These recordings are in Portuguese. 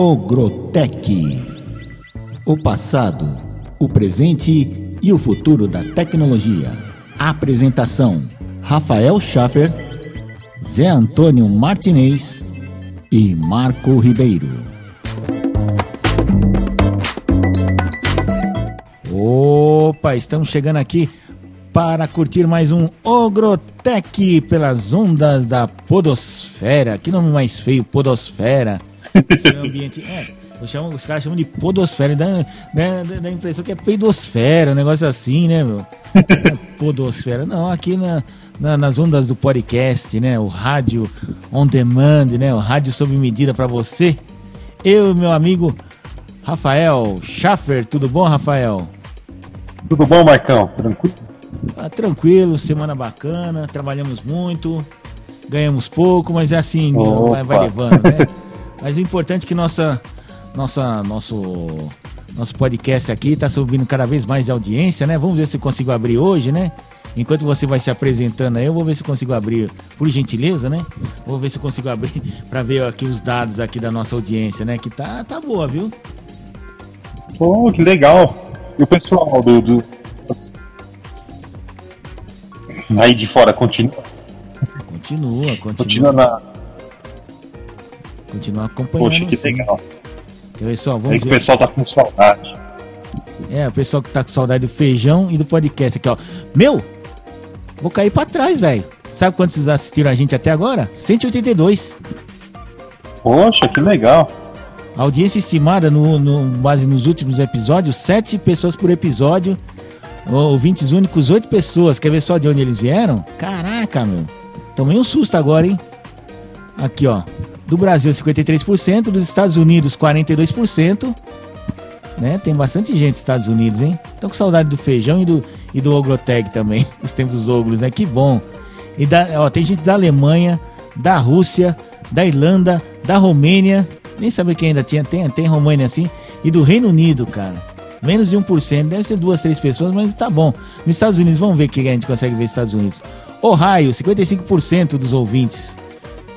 Ogrotec. O passado, o presente e o futuro da tecnologia. Apresentação: Rafael Schaffer, Zé Antônio Martinez e Marco Ribeiro. Opa, estamos chegando aqui para curtir mais um Ogrotec pelas ondas da Podosfera. Que nome mais feio, Podosfera. Esse ambiente. É, eu chamo, os caras chamam de Podosfera, dá, dá, dá a impressão que é peidosfera, um negócio assim, né, meu? podosfera. Não, aqui na, na, nas ondas do podcast, né? O rádio on demand, né? O rádio sob medida para você. Eu e meu amigo Rafael Schaffer. Tudo bom, Rafael? Tudo bom, Marcão? Tranquilo? Ah, tranquilo, semana bacana, trabalhamos muito, ganhamos pouco, mas é assim, vai, vai, levando, né? mas o importante é que nossa, nossa, nosso, nosso podcast aqui está subindo cada vez mais de audiência, né? Vamos ver se eu consigo abrir hoje, né? Enquanto você vai se apresentando aí, eu vou ver se eu consigo abrir, por gentileza, né? Vou ver se eu consigo abrir para ver aqui os dados aqui da nossa audiência, né? Que tá, tá boa, viu? Pô, que legal. E o pessoal do, do... aí de fora continua? Continua, continua. Continua na. Continua acompanhando. Poxa, que sim. legal. Quer ver só? Vamos Aí que o ver. pessoal tá com saudade. É, o pessoal que tá com saudade do feijão e do podcast aqui, ó. Meu, vou cair pra trás, velho. Sabe quantos assistiram a gente até agora? 182. Poxa, que legal. A audiência estimada no, no base nos últimos episódios, 7 pessoas por episódio. Ouvintes únicos, 8 pessoas. Quer ver só de onde eles vieram? Caraca, meu. Tomei um susto agora, hein? Aqui, ó. Do Brasil, 53%. Dos Estados Unidos, 42%. Né? Tem bastante gente nos Estados Unidos, hein? Tô com saudade do feijão e do, e do Ogroteg também. Os tempos ogros, né? Que bom. E da, ó, tem gente da Alemanha, da Rússia, da Irlanda, da Romênia. Nem sabia que ainda tinha. Tem, tem Romênia assim. E do Reino Unido, cara. Menos de 1%. Deve ser duas, três pessoas, mas tá bom. Nos Estados Unidos, vamos ver o que a gente consegue ver nos Estados Unidos. Ohio, 55% dos ouvintes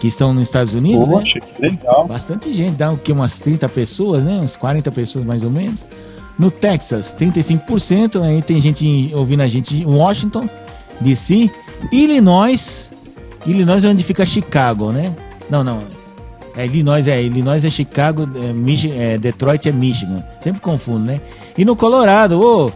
que estão nos Estados Unidos, né? Poxa, que legal. Bastante gente, dá o que? Umas 30 pessoas, né? Uns 40 pessoas mais ou menos. No Texas, 35%. Aí tem gente ouvindo a gente em Washington, DC. Illinois. Illinois é onde fica Chicago, né? Não, não. É Illinois, é. Illinois é Chicago, é, Michi- é, Detroit é Michigan. Sempre confundo, né? E no Colorado, ô.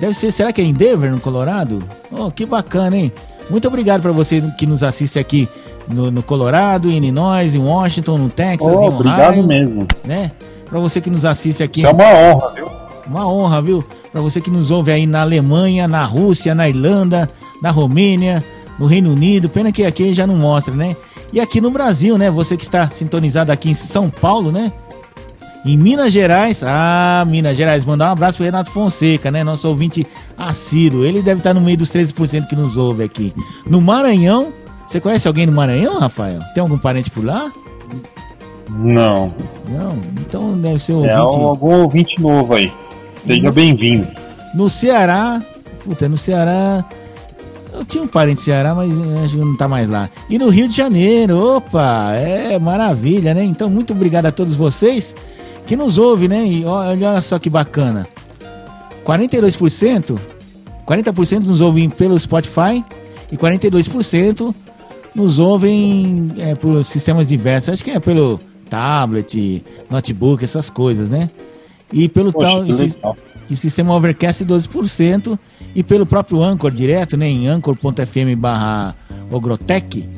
deve ser, será que é em Denver, no Colorado? Oh, que bacana, hein? Muito obrigado para você que nos assiste aqui no, no Colorado, em Illinois, em Washington, no Texas, Oh, em Ohio obrigado mesmo. né? Para você que nos assiste aqui, é uma honra, viu? uma honra, viu? Para você que nos ouve aí na Alemanha, na Rússia, na Irlanda, na Romênia, no Reino Unido, pena que aqui já não mostra, né? E aqui no Brasil, né? Você que está sintonizado aqui em São Paulo, né? Em Minas Gerais, ah, Minas Gerais, mandar um abraço pro Renato Fonseca, né? Nosso ouvinte assíduo. Ele deve estar no meio dos 13% que nos ouve aqui. No Maranhão, você conhece alguém no Maranhão, Rafael? Tem algum parente por lá? Não. Não, então deve ser É ouvinte. um- algum ouvinte novo aí. Seja bem-vindo. No Ceará, puta, no Ceará. Eu tinha um parente no Ceará, mas acho que não tá mais lá. E no Rio de Janeiro, opa, é maravilha, né? Então, muito obrigado a todos vocês que nos ouvem, né? E olha só que bacana. 42%, 40% nos ouvem pelo Spotify e 42% nos ouvem é, por sistemas diversos. Acho que é pelo tablet, notebook, essas coisas, né? E pelo Poxa, tal. e e o sistema Overcast 12% e pelo próprio Anchor direto, né, em anchor.fm barra Ogrotec,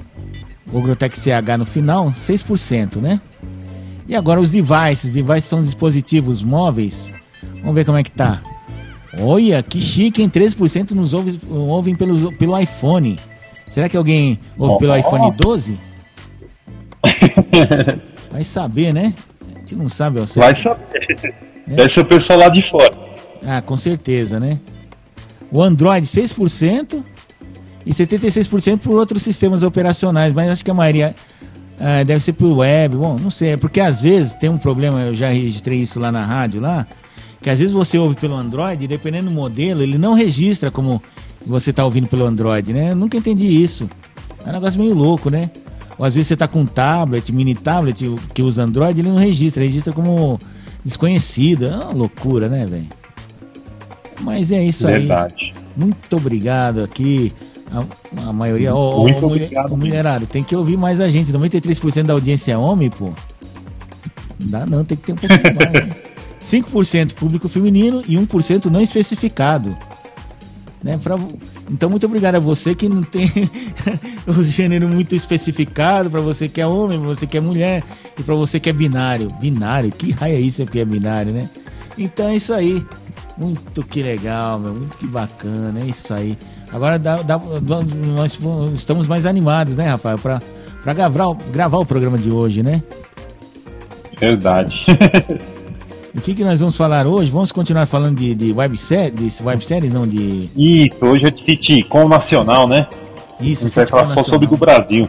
Ogrotec CH no final, 6%, né? E agora os devices, os devices são dispositivos móveis, vamos ver como é que tá. Olha, que chique, hein? 13% nos ouve, ouvem pelo, pelo iPhone. Será que alguém ouve pelo Ó. iPhone 12? Vai saber, né? A gente não sabe ao certo. Vai saber. Deve ser o pessoal lá de fora. Ah, com certeza, né? O Android 6% e 76% por outros sistemas operacionais, mas acho que a maioria ah, deve ser por web. Bom, não sei, é porque às vezes tem um problema, eu já registrei isso lá na rádio lá, que às vezes você ouve pelo Android e dependendo do modelo, ele não registra como você está ouvindo pelo Android, né? Eu nunca entendi isso. É um negócio meio louco, né? Ou às vezes você tá com um tablet, mini tablet, que usa Android, ele não registra, registra como desconhecido. É uma loucura, né, velho? Mas é isso Verdade. aí. Muito obrigado aqui. A, a maioria. Ô, Muito ô, mulher- obrigado mulherada, tem que ouvir mais a gente. 93% da audiência é homem, pô. Não dá não, tem que ter um pouquinho mais, né? 5% público feminino e 1% não especificado. Né? Pra, então, muito obrigado a você que não tem o gênero muito especificado, para você que é homem, para você que é mulher e para você que é binário. Binário? Que raio é isso que é binário, né? Então é isso aí. Muito que legal, meu. Muito que bacana, é isso aí. Agora dá, dá- nós estamos mais animados, né, Rafael? Para gravar, o- gravar o programa de hoje, né? Verdade. O que, que nós vamos falar hoje? Vamos continuar falando de, de websérie, de webséries, não de. Isso, hoje é de sitcom nacional, né? Isso, A gente vai falar só sobre do. Brasil.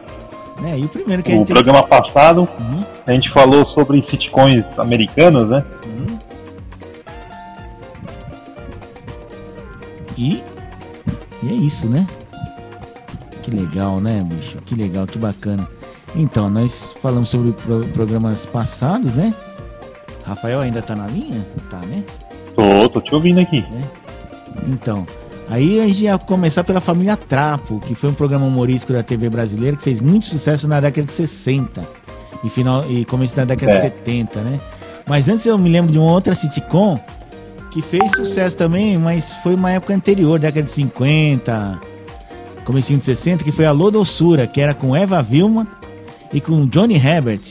É, e o primeiro que a O gente. programa passado, Uhum, a gente falou sobre sitcoms americanos, né? uhum. E. E é isso, né? Que legal, né, bicho? Que legal, que bacana. Então, nós falamos sobre pro- programas passados, né? Rafael ainda tá na linha? Tá, né? Tô, tô te ouvindo aqui. Então, aí a gente ia começar pela Família Trapo, que foi um programa humorístico da TV brasileira que fez muito sucesso na década de 60 e, final, e começo da década É. de 70, né? Mas antes eu me lembro de uma outra sitcom que fez sucesso também, mas foi uma época anterior, década de 50, comecinho de 60, que foi a Lodossura, que era com Eva Vilma e com Johnny Herbert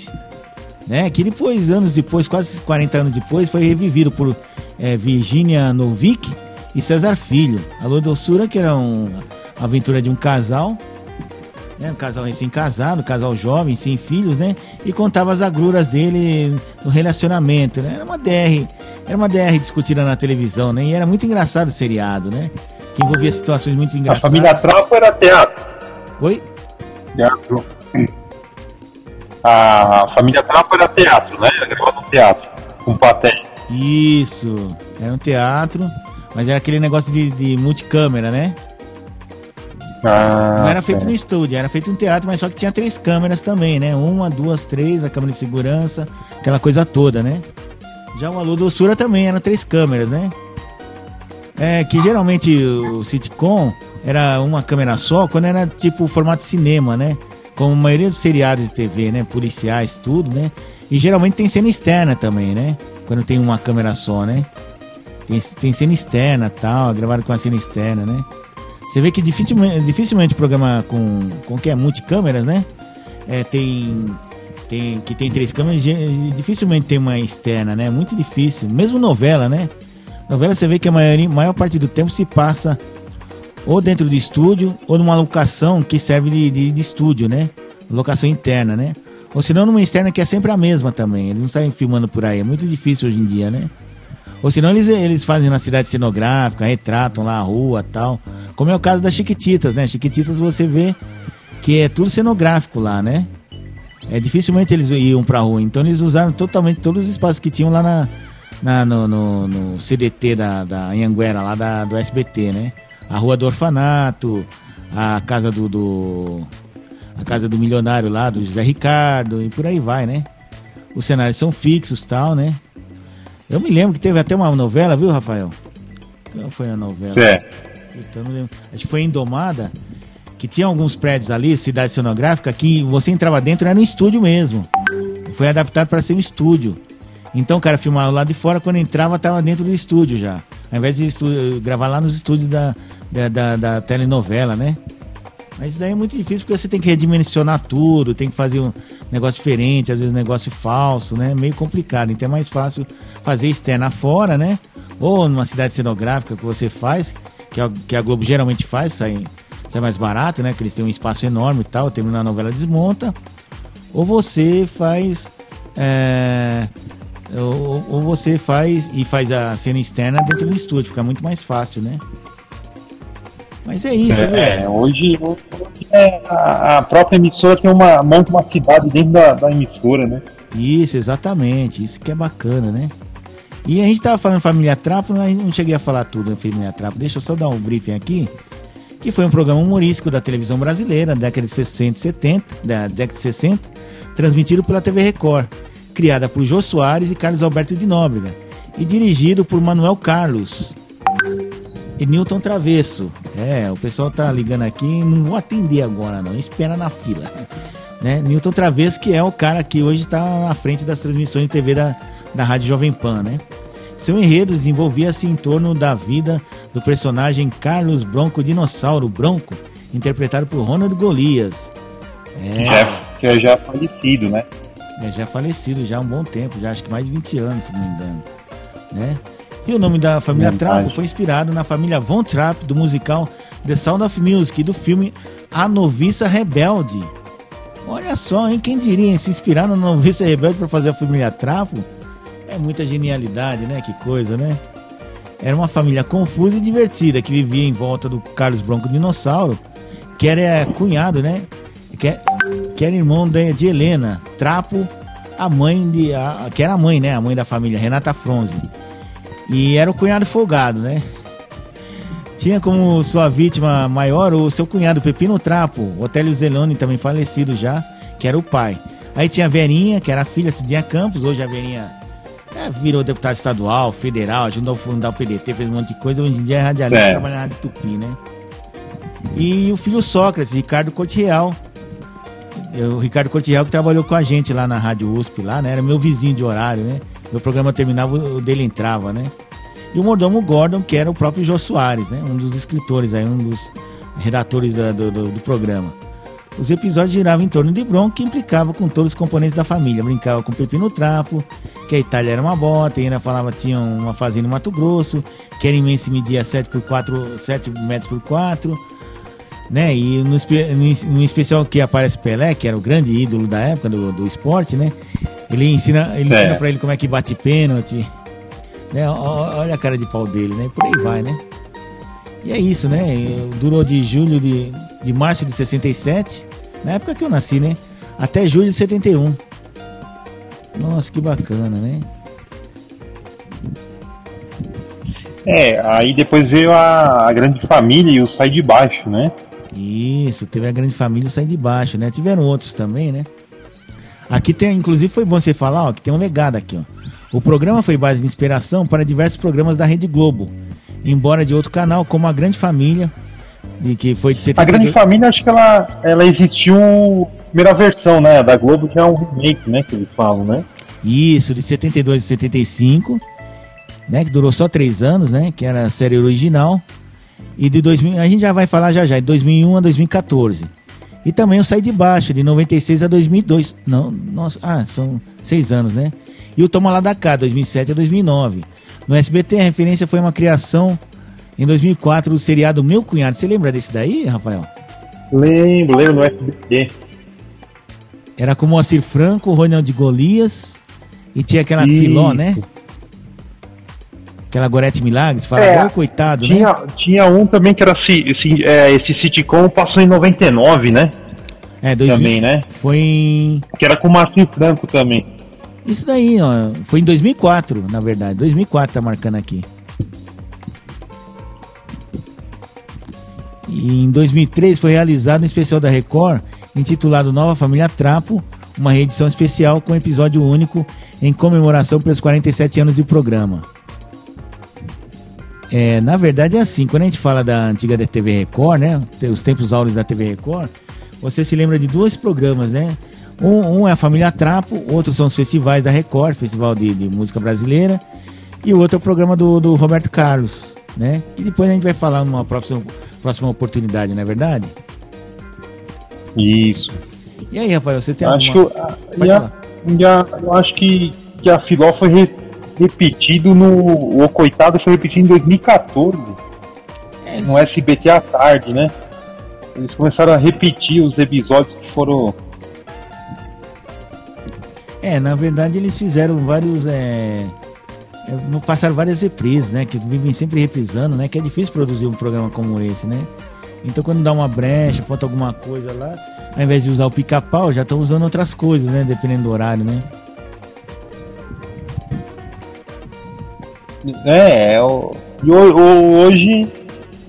né? Que depois, anos depois, quase 40 anos depois, foi revivido por eh, Virginia Novick e César Filho. A Lodossura, que era um- uma aventura de um casal, né? Um casal recém-casado, um casal jovem, sem filhos, né? E contava as agruras dele no relacionamento, né? Era uma DR, era uma DR discutida na televisão, né? E era muito engraçado o seriado, né? Que envolvia situações muito A engraçadas. família Trapo era teatro. Oi? Teatro. A família Trapo era teatro, né? Era gravado no teatro, com plateia. Isso, era um teatro, mas era aquele negócio de, de multicâmera, né? Ah, Não era feito no estúdio, era feito no teatro, mas só que tinha três câmeras também, né? Uma, duas, três, a câmera de segurança, aquela coisa toda, né? Já o Alô Doçura também eram três câmeras, né? É que geralmente o sitcom era uma câmera só quando era tipo formato cinema, né? Como a maioria dos seriados de TV, né? Policiais, tudo, né? E geralmente tem cena externa também, né? Quando tem uma câmera só, né? Tem, tem cena externa tal, gravaram com a cena externa, né? Você vê que dificilmente, dificilmente programa com, com que é multicâmeras, né? É, tem, tem, que tem três câmeras, dificilmente tem uma externa, né? Muito difícil. Mesmo novela, né? Novela você vê que a maioria, maior parte do tempo se passa ou dentro do estúdio ou numa locação que serve de, de, de estúdio, né? Locação interna, né? Ou senão numa externa que é sempre a mesma também. Eles não saem filmando por aí. É muito difícil hoje em dia, né? Ou senão eles, eles fazem na cidade cenográfica, retratam lá a rua tal. Como é o caso das Chiquititas, né? Chiquititas você vê que é tudo cenográfico lá, né? É dificilmente eles iam pra rua. Então eles usaram totalmente todos os espaços que tinham lá na, na- no, no- no CDT da, da Anhanguera, lá da, do SBT, né? A Rua do Orfanato, a casa do, do- a casa do milionário lá, do José Ricardo, e por aí vai, né? Os cenários são fixos tal, né? Eu me lembro que teve até uma novela, viu, Rafael? Qual foi a novela? É. Eu não lembro. Acho que foi Indomada, que tinha alguns prédios ali, cidade cenográfica, que você entrava dentro era um estúdio mesmo. Foi adaptado para ser um estúdio. Então o cara filmava lá de fora, quando entrava, tava dentro do estúdio já. Ao invés de gravar lá nos estúdios da, da, da- da telenovela, né? Mas daí é muito difícil porque você tem que redimensionar tudo, tem que fazer um negócio diferente, às vezes um negócio falso, né? Meio complicado. Então é mais fácil fazer externa fora, né? Ou numa cidade cenográfica que você faz, que a, que a Globo geralmente faz, sai, sai mais barato, né? Que eles têm um espaço enorme e tal, termina a novela, desmonta. Ou você faz. é, ou, ou você faz e faz a cena externa dentro do estúdio, fica muito mais fácil, né? Mas é isso, viu? É, hoje, hoje é, a, a própria emissora tem uma, monta uma cidade dentro da, da emissora, né? Isso, exatamente. Isso que é bacana, né? E a gente tava falando Família Trapo, mas não cheguei a falar tudo em Família Trapo. Deixa eu só dar um briefing aqui. que foi um programa humorístico da televisão brasileira, da década de 60 e 70, da década de 60, transmitido pela TV Record, criada por Jô Soares e Carlos Alberto de Nóbrega, e dirigido por Manuel Carlos e Newton Travesso. É, o pessoal tá ligando aqui, não vou atender agora não, espera na fila. Né? Newton Travesso, que é o cara que hoje está à frente das transmissões de TV da, da Rádio Jovem Pan, né? Seu enredo desenvolvia-se em torno da vida do personagem Carlos Bronco Dinossauro Bronco, interpretado por Ronald Golias. É, já, que é já falecido, né? É já falecido já há um bom tempo, já acho que mais de 20 anos, se não me engano. Né? E o nome da família Trapo foi inspirado na família Von Trapp do musical The Sound of Music e do filme A Noviça Rebelde. Olha só, hein? Quem diria se inspirar na Noviça Rebelde para fazer a família Trapo? É muita genialidade, né? Que coisa, né? Era uma família confusa e divertida que vivia em volta do Carlos Bronco Dinossauro, que era cunhado, né? Que, é, que era irmão de, de Helena Trapo, a mãe de. A, que era a mãe, né? A mãe da família, Renata Fronze. E era o cunhado folgado, né? Tinha como sua vítima maior o seu cunhado Pepino Trapo, Otélio Zeloni, também falecido já, que era o pai. Aí tinha a Verinha, que era a filha Cidinha Campos, hoje a Verinha é, virou deputado estadual, federal, ajudou a fundar o PDT, fez um monte de coisa. Hoje em dia é radialista, é. trabalha na Rádio Tupi, né? E o filho Sócrates, Ricardo Corte Real. O Ricardo Corte Real que trabalhou com a gente lá na Rádio USP, lá, né? Era meu vizinho de horário, né? Meu programa terminava, o dele entrava, né? E o mordomo Gordon, que era o próprio Jô Soares, né? Um dos escritores aí, um dos redatores do, do, do programa. Os episódios giravam em torno de Bron, que implicava com todos os componentes da família. Brincava com Pepino Trapo, que a Itália era uma bota, e ainda falava que tinha uma fazenda no Mato Grosso, que era imenso e media 7, por 4, 7 metros por 4. Né? E no, no, no, especial que aparece Pelé, que era o grande ídolo da época do, do esporte, né? Ele ensina, ele é. ensina pra ele como é que bate pênalti. Né? Olha a cara de pau dele, né? Por aí vai, né? E é isso, né? Durou de julho de, de março de 67, na época que eu nasci, né? Até julho de 71. Nossa, que bacana, né? É, aí depois veio a, a grande família e o Sai de Baixo, né? Isso, teve a grande família e o Sai de Baixo, né? Tiveram outros também, né? Aqui tem, inclusive foi bom você falar, ó, que tem um legado aqui, ó. O programa foi base de inspiração para diversos programas da Rede Globo, embora de outro canal, como A Grande Família, de que foi de 72... A Grande Família, acho que ela, ela existiu primeira versão, né? Da Globo que é um remake, né? Que eles falam, né? Isso, de 72 e 75, né? Que durou só três anos, né? Que era a série original. E de 2000, a gente já vai falar já já, de 2001 a 2014. E também o Sai de Baixo, de 96 a 2002. Não, nossa, ah, são seis anos, né? E o Toma Lá da Cá, 2007 a 2009. No SBT, a referência foi uma criação em 2004 do seriado Meu Cunhado. Você lembra desse daí, Rafael? Lembro, lembro no SBT. Era com Moacir Franco, Ronald Golias e tinha aquela Isso. Filó, né? Aquela Gorete Milagres, fala, é, oh, coitado, tinha, né? Tinha um também que era esse, é, esse sitcom passou em 99, né? É, 2000, também, né? Foi em... Que era com o Marcinho Franco também. Isso daí, ó. Foi em 2004, na verdade. 2004 tá marcando aqui. E em 2003 foi realizado um especial da Record intitulado Nova Família Trapo, uma reedição especial com episódio único em comemoração pelos 47 anos de programa. É, na verdade é assim, quando a gente fala da antiga TV Record, né? Os tempos áureos da TV Record, você se lembra de dois programas, né? Um, um, é a Família Trapo, outro são os festivais da Record, Festival de, de Música Brasileira, e o outro é o programa do, do, Roberto Carlos, né? Que depois a gente vai falar numa próxima, próxima oportunidade, não é verdade? Isso. E aí, Rafael, você tem acho alguma... Que, a, a, eu acho que, que a Filó foi re, repetido no. O Coitado foi repetido em 2014. É, no SBT à tarde, né? Eles começaram a repetir os episódios que foram. É, na verdade eles fizeram vários. É... é passaram várias reprises, né? Que vivem sempre reprisando, né? Que é difícil produzir um programa como esse, né? Então quando dá uma brecha, falta alguma coisa lá, ao invés de usar o pica-pau, já estão usando outras coisas, né? Dependendo do horário, né? É, o, e hoje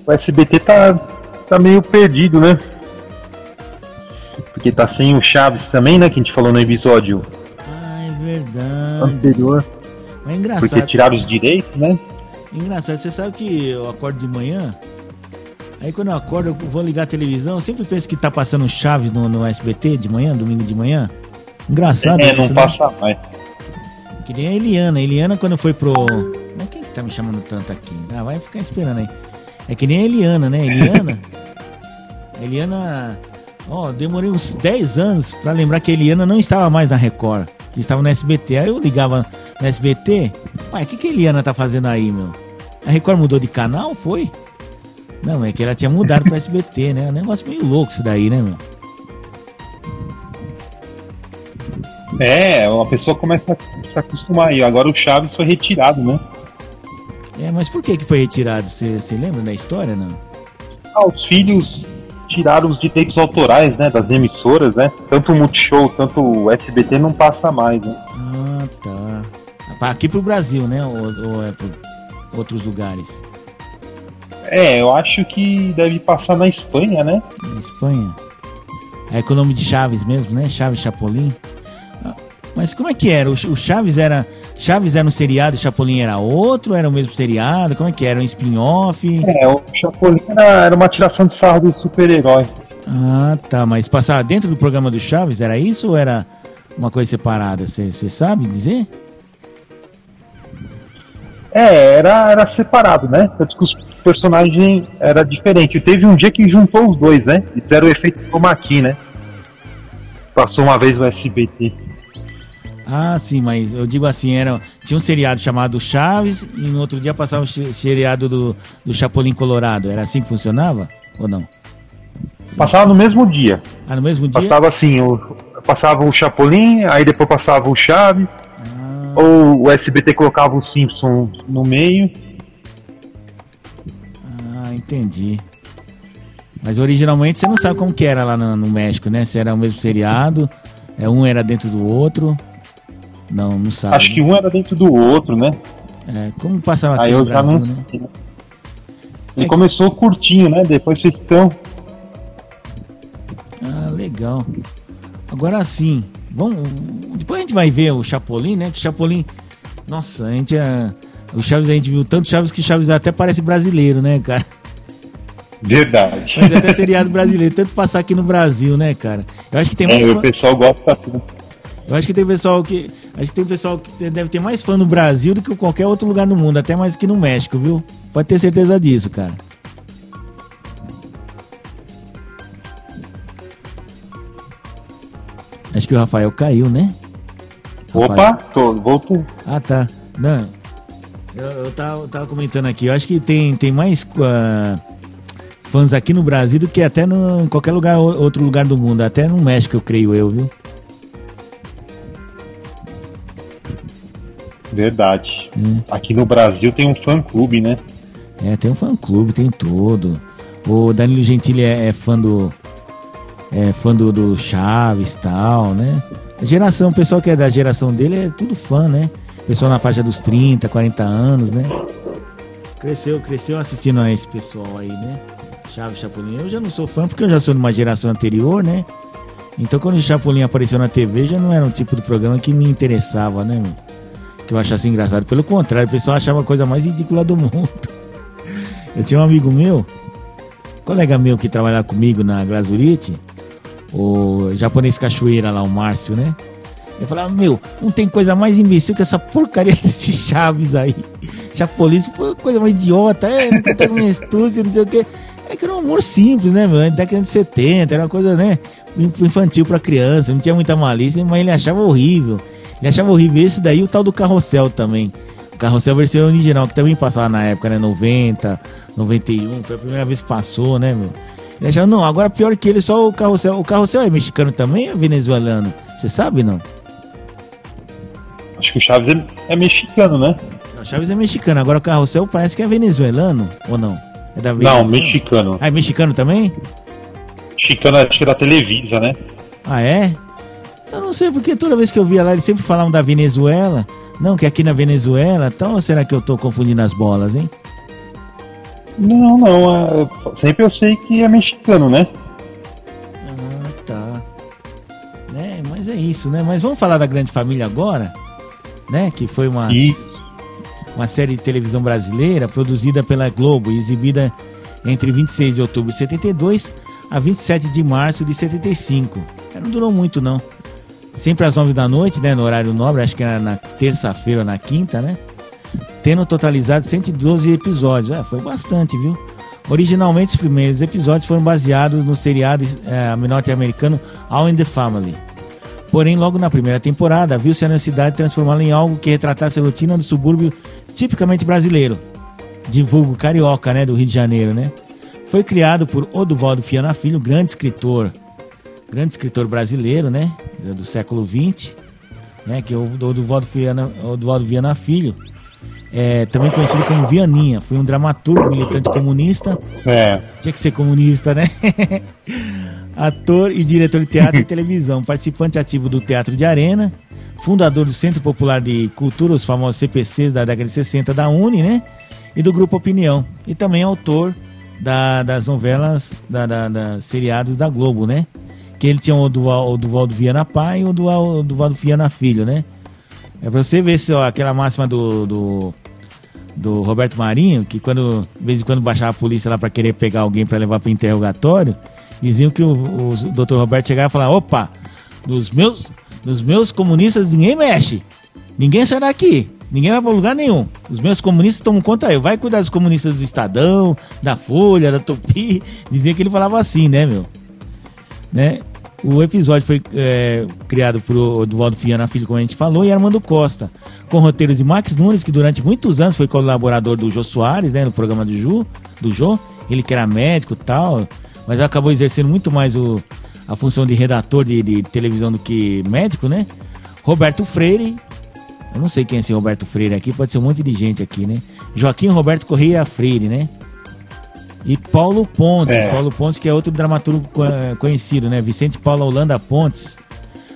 o SBT tá, tá meio perdido, né? Porque tá sem o Chaves também, né? Que a gente falou no episódio. É verdade. Anterior. Mas é engraçado. Porque tiraram os direitos, né? Engraçado, você sabe que eu acordo de manhã, aí quando eu acordo eu vou ligar a televisão, eu sempre penso que tá passando Chaves no, no SBT de manhã, domingo de manhã. Engraçado. É, não né? passa né? mais. Que nem a Eliana. A Eliana quando foi pro. Mas quem que tá me chamando tanto aqui? Ah, vai ficar esperando aí. É que nem a Eliana, né? Eliana. a Eliana. Ó, oh, demorei uns 10 anos para lembrar que a Eliana não estava mais na Record. Que estava no SBT. Aí eu ligava no SBT. Pai, o que, que a Eliana tá fazendo aí, meu? A Record mudou de canal? Foi? Não, é que ela tinha mudado pro SBT, né? É um negócio meio louco isso daí, né, meu? É, uma pessoa começa a se acostumar aí. Agora o Chaves foi retirado, né? É, mas por que, que foi retirado? Você lembra da história, não? Ah, os filhos tiraram os direitos autorais, né, das emissoras, né? Tanto o Multishow, tanto o SBT não passa mais, né? Ah, tá. Aqui pro Brasil, né? Ou, ou é por outros lugares? É, eu acho que deve passar na Espanha, né? Na Espanha? É com o nome de Chaves mesmo, né? Chaves Chapolin. Mas como é que era? O Chaves era Chaves era um seriado e Chapolin era outro? Era o mesmo seriado? Como é que era? Um spin-off? É, o Chapolin era, era uma tiração de sarro do super-herói. Ah, tá. Mas passava dentro do programa do Chaves? Era isso ou era uma coisa separada? Você sabe dizer? É, era, era separado, né? Tanto que os personagens era diferente. Teve um dia que juntou os dois, né? Fizeram o efeito chroma né? Passou uma vez o SBT. Ah, sim, mas eu digo assim, era, tinha um seriado chamado Chaves e no outro dia passava o seriado do, do Chapolin Colorado. Era assim que funcionava ou não? Passava no mesmo dia. Ah, no mesmo dia? Passava assim, o, passava o Chapolin, aí depois passava o Chaves, ah. ou o SBT colocava o Simpson no meio. Ah, entendi. Mas originalmente você não sabe como que era lá no, no México, né? Se era o mesmo seriado, é um era dentro do outro. Não, não sabe. Acho que um era dentro do outro, né? É, como passava aqui Aí eu Brasil, já não né? sei. Ele é começou que... curtinho, né? Depois vocês estão. Ah, legal. Agora sim, vamos. Depois a gente vai ver o Chapolin, né? Que o Chapolin. Nossa, a gente é. O Chaves a gente viu tanto Chaves que Chaves até parece brasileiro, né, cara? Verdade. Mas até seriado brasileiro, tanto passar aqui no Brasil, né, cara? Eu acho que tem é, mais. É, o pessoal gosta. Eu acho que tem pessoal que. Acho que tem pessoal que deve ter mais fã no Brasil do que em qualquer outro lugar no mundo, até mais que no México, viu? Pode ter certeza disso, cara. Acho que o Rafael caiu, né? Opa, tô, voltou. Ah, tá. Não. Eu, eu, tava, tava comentando aqui, eu acho que tem, tem mais uh, fãs aqui no Brasil do que até no, em qualquer lugar, outro lugar do mundo, até no México, eu creio eu, viu? Verdade. Hum. Aqui no Brasil tem um fã-clube, né? É, tem um fã-clube, tem tudo. O Danilo Gentili é, é fã do. É fã do, do Chaves e tal, né? A geração, o pessoal que é da geração dele é tudo fã, né? Pessoal na faixa dos 30, 40 anos, né? Cresceu, cresceu assistindo a esse pessoal aí, né? Chaves, Chapolin. Eu já não sou fã porque eu já sou de uma geração anterior, né? Então quando o Chapolin apareceu na TV já não era um tipo de programa que me interessava, né? Meu? Que eu achasse engraçado. Pelo contrário, o pessoal achava a coisa mais ridícula do mundo. Eu tinha um amigo meu, colega meu que trabalhava comigo na Glazurite, o japonês cachoeira lá, o Márcio, né? Eu falava, meu, não tem coisa mais imbecil que essa porcaria desse Chaves aí. Chapolin, coisa mais idiota, é, não tem com estúdio, não sei o quê. É que era um humor simples, né, meu? Década de 70, era uma coisa, né, infantil pra criança, não tinha muita malícia, mas ele achava horrível. Ele achava horrível esse daí o tal do Carrossel também. Carrossel versão original, que também passava na época, né? 90, 91, foi a primeira vez que passou, né, meu? Ele achava, não, agora pior que ele, só o Carrossel. O Carrossel é mexicano também ou é venezuelano? Você sabe, não? Acho que o Chaves é, é mexicano, né? O Chaves é mexicano, agora o Carrossel parece que é venezuelano, ou não? É da Não, mexicano. Ah, é mexicano também? Mexicano acho que é da Televisa, né? Ah, é? Eu não sei, porque toda vez que eu via lá, eles sempre falavam da Venezuela. Não, que aqui na Venezuela, então, será que eu tô confundindo as bolas, hein? Não, não. É, sempre eu sei que é mexicano, né? Ah, tá. Né, mas é isso, né? Mas vamos falar da Grande Família agora, né? Que foi uma, e... uma série de televisão brasileira produzida pela Globo e exibida entre 26 de outubro de 72 a 27 de março de 75. Não durou muito, não. Sempre às 9 da noite, né? No horário nobre, acho que era na terça-feira ou na quinta, né? Tendo totalizado 112 episódios. É, foi bastante, viu? Originalmente, os primeiros episódios foram baseados no seriado é, norte-americano All in the Family. Porém, logo na primeira temporada, viu-se a necessidade de transformá-la em algo que retratasse a rotina do subúrbio tipicamente brasileiro. Divulgo carioca, né? Do Rio de Janeiro, né? Foi criado por Oduvaldo Fiana Filho, grande escritor, grande escritor brasileiro, né? Do século XX, né? Que é o Oduvaldo Viana, Oduvaldo Viana Filho, é, também conhecido como Vianinha. Foi um dramaturgo, militante comunista. É. Tinha que ser comunista, né? Ator e diretor de teatro e televisão. Participante ativo do Teatro de Arena. Fundador do Centro Popular de Cultura, os famosos CPCs da década de 60 da Uni, né? E do Grupo Opinião. E também autor da, das novelas, da, da, da, seriados da Globo, né? Que ele tinha o Duval, o Duvaldo Viana pai e o Duval, o Duvaldo Viana filho, né? É pra você ver se ó, aquela máxima do, do, do, Roberto Marinho, que quando, de vez em quando baixava a polícia lá para querer pegar alguém para levar para interrogatório, diziam que o, o doutor Roberto chegava e falava, opa, dos meus, dos meus comunistas ninguém mexe, ninguém sai daqui. Ninguém vai para lugar nenhum. Os meus comunistas tomam conta aí. Vai cuidar dos comunistas do Estadão, da Folha, da Tupi. Dizia que ele falava assim, né, meu? Né? O episódio foi é, criado por Eduardo Fiana Filho, como a gente falou, e Armando Costa, com roteiros de Max Nunes, que durante muitos anos foi colaborador do Jô Soares, né, no programa do Jô, do Jô. Ele que era médico e tal, mas acabou exercendo muito mais o, a função de redator de, de televisão do que médico, né? Roberto Freire, eu não sei quem é esse Roberto Freire aqui, pode ser um monte de gente aqui, né? Joaquim Roberto Correia Freire, né? E Paulo Pontes, é. Paulo Pontes, que é outro dramaturgo conhecido, né? Vicente Paulo Holanda Pontes,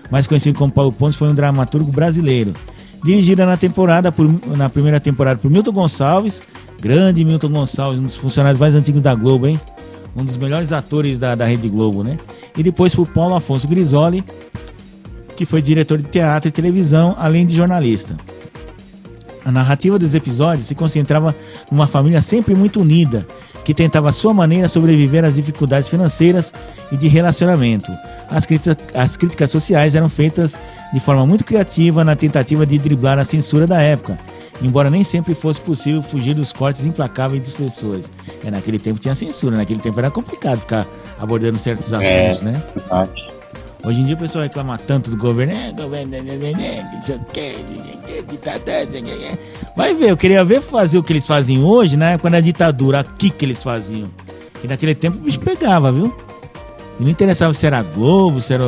mais conhecido como Paulo Pontes, foi um dramaturgo brasileiro. Dirigida na temporada, por, na primeira temporada por Milton Gonçalves, grande Milton Gonçalves, um dos funcionários mais antigos da Globo, hein? Um dos melhores atores da, da Rede Globo, né? E depois por Paulo Afonso Grisoli, que foi diretor de teatro e televisão, além de jornalista. A narrativa dos episódios se concentrava numa família sempre muito unida, que tentava à sua maneira sobreviver às dificuldades financeiras e de relacionamento. As críticas, as críticas sociais eram feitas de forma muito criativa na tentativa de driblar a censura da época, embora nem sempre fosse possível fugir dos cortes implacáveis dos censores. É, naquele tempo tinha censura, naquele tempo era complicado ficar abordando certos assuntos, é, né? Verdade. Hoje em dia o pessoal reclama tanto do governo, é, governo, né, né, né, o Vai ver, eu queria ver fazer o que eles fazem hoje, né? Quando a ditadura, aqui que eles faziam. E naquele tempo o bicho pegava, viu? E não interessava se era Globo, se era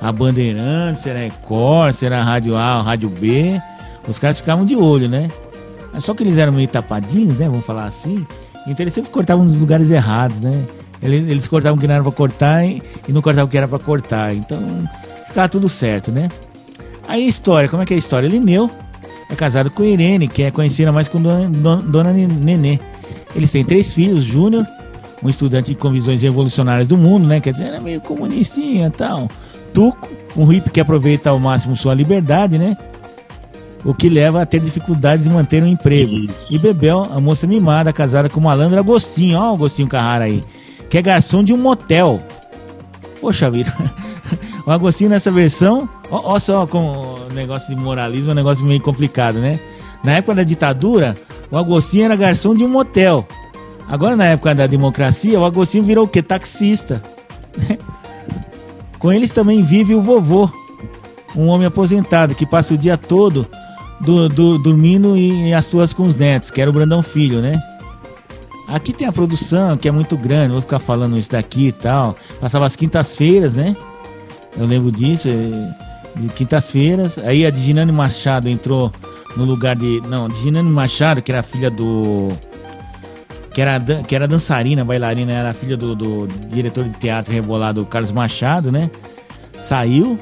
a Bandeirante, se era a Record, se era a Rádio A, a Rádio B. Os caras ficavam de olho, né? Mas só que eles eram meio tapadinhos, né? Vamos falar assim. Então eles sempre cortavam nos lugares errados, né? Eles, eles cortavam o que não era pra cortar e, e não cortavam o que era pra cortar. Então, ficava tudo certo, né? Aí a história, como é que é a história? Lineu é casado com Irene, que é conhecida mais como Dona, Dona Nenê. Eles têm três filhos, Júnior, um estudante com visões revolucionárias do mundo, né? Quer dizer, era meio comunistinha e tal. Tuco, um hippie que aproveita ao máximo sua liberdade, né? O que leva a ter dificuldades de manter um emprego. E Bebel, a moça mimada, casada com o malandro Agostinho. Ó, o Agostinho Carrara aí que é garçom de um motel. Poxa vida. O Agostinho nessa versão, ó, ó só com o negócio de moralismo, é um negócio meio complicado, né? Na época da ditadura, o Agostinho era garçom de um motel. Agora, na época da democracia, o Agostinho virou o quê? Taxista. Com eles também vive o vovô, um homem aposentado que passa o dia todo do, do, dormindo e as suas com os netos, que era o Brandão Filho, né? Aqui tem a produção, que é muito grande, vou ficar falando isso daqui e tal. Passava as quintas-feiras, né? Eu lembro disso, é, de quintas-feiras. Aí a Diginane Machado entrou no lugar de. Não, Diginane Machado, que era filha do. Que era, que era dançarina, bailarina, era filha do, do diretor de teatro rebolado Carlos Machado, né? Saiu,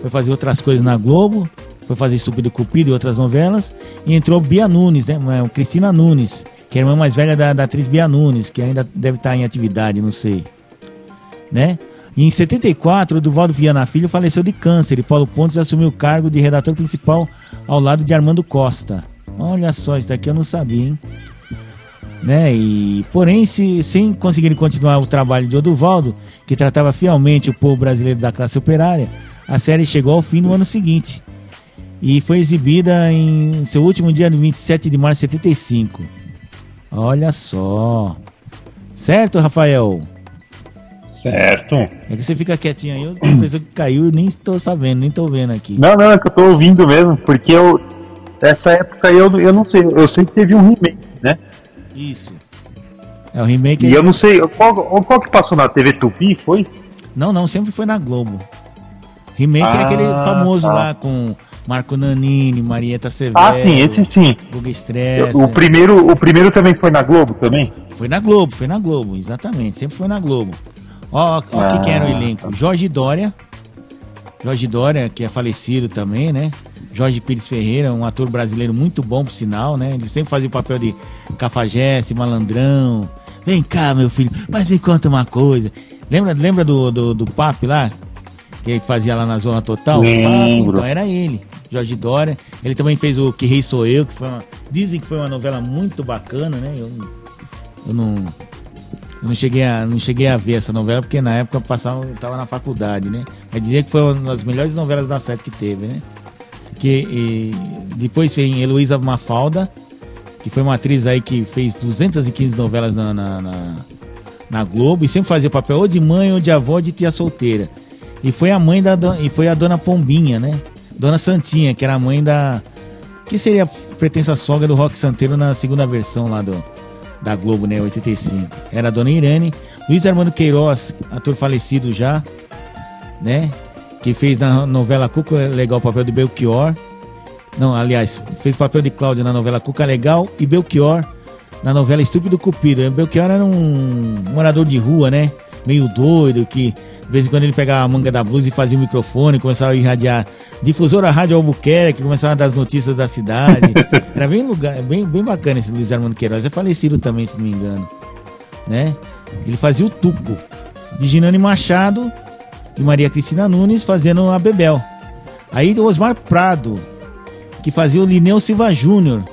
foi fazer outras coisas na Globo, foi fazer Estúpido Cupido e outras novelas, e entrou Bia Nunes, né? Cristina Nunes que é a irmã mais velha da, da atriz Bia Nunes, que ainda deve estar em atividade, não sei. Né? E em 74, o Duvaldo Viana Filho faleceu de câncer e Paulo Pontes assumiu o cargo de redator principal ao lado de Armando Costa. Olha só, isso daqui eu não sabia, hein? Né? E, porém, se, sem conseguir continuar o trabalho de Oduvaldo, que tratava fielmente o povo brasileiro da classe operária, a série chegou ao fim no ano seguinte e foi exibida em seu último dia, no 27 de março de 75. Olha só. Certo, Rafael? Certo. É que você fica quietinho aí, eu pensei que caiu nem estou sabendo, nem estou vendo aqui. Não, não, é que eu estou ouvindo mesmo, porque eu. Essa época eu, eu não sei, eu sei que teve um remake, né? Isso. É o remake. E eu não sei, qual, qual que passou na TV Tupi, foi? Não, não, sempre foi na Globo. Remake ah, é aquele ah, famoso tá. lá com Marco Nanini, Marieta Severo. Ah, sim, esse sim. Guga Stress. O primeiro, o primeiro também foi na Globo também? Foi na Globo, foi na Globo, exatamente. Sempre foi na Globo. Ó, ó ah, quem era o elenco. Jorge Dória. Jorge Dória, que é falecido também, né? Jorge Pires Ferreira, um ator brasileiro muito bom, por sinal, né? Ele sempre fazia o papel de cafajeste, malandrão. Vem cá, meu filho, mas me conta uma coisa. Lembra, lembra do, do, do Papi lá? Que ele fazia lá na Zona Total? Lembro. Então era ele, Jorge Dória. Ele também fez o Que Rei Sou Eu, que foi uma, dizem que foi uma novela muito bacana, né? Eu, eu não eu não cheguei a, não cheguei a ver essa novela porque na época eu passava, eu tava na faculdade, né? Mas dizia que foi uma das melhores novelas da sete que teve, né? Que e, depois vem Heloísa Mafalda, que foi uma atriz aí que fez 215 novelas na, na, na, na Globo e sempre fazia papel ou de mãe ou de avó ou de tia solteira. E foi a mãe da e foi a dona Pombinha, né? Dona Santinha, que era a mãe da que seria a pretensa sogra do Rock Santeiro na segunda versão lá do da Globo, né, 85. Era a dona Irene, Luiz Armando Queiroz, ator falecido já, né, que fez na novela Cuca Legal o papel de Belchior. Não, aliás, fez o papel de Cláudio na novela Cuca Legal e Belchior na novela Estúpido Cupido. Belchior era um morador de rua, né, meio doido, que de vez em quando ele pegava a manga da blusa e fazia o microfone, começava a irradiar difusora Rádio Albuquerque, começava a dar as notícias da cidade. Era bem, lugar, bem, bem bacana esse Luiz Armando Queiroz. É falecido também, se não me engano. Né? Ele fazia o Tuco. De Ginani Machado e Maria Cristina Nunes fazendo a Bebel. Aí o Osmar Prado, que fazia o Lineu Silva Júnior,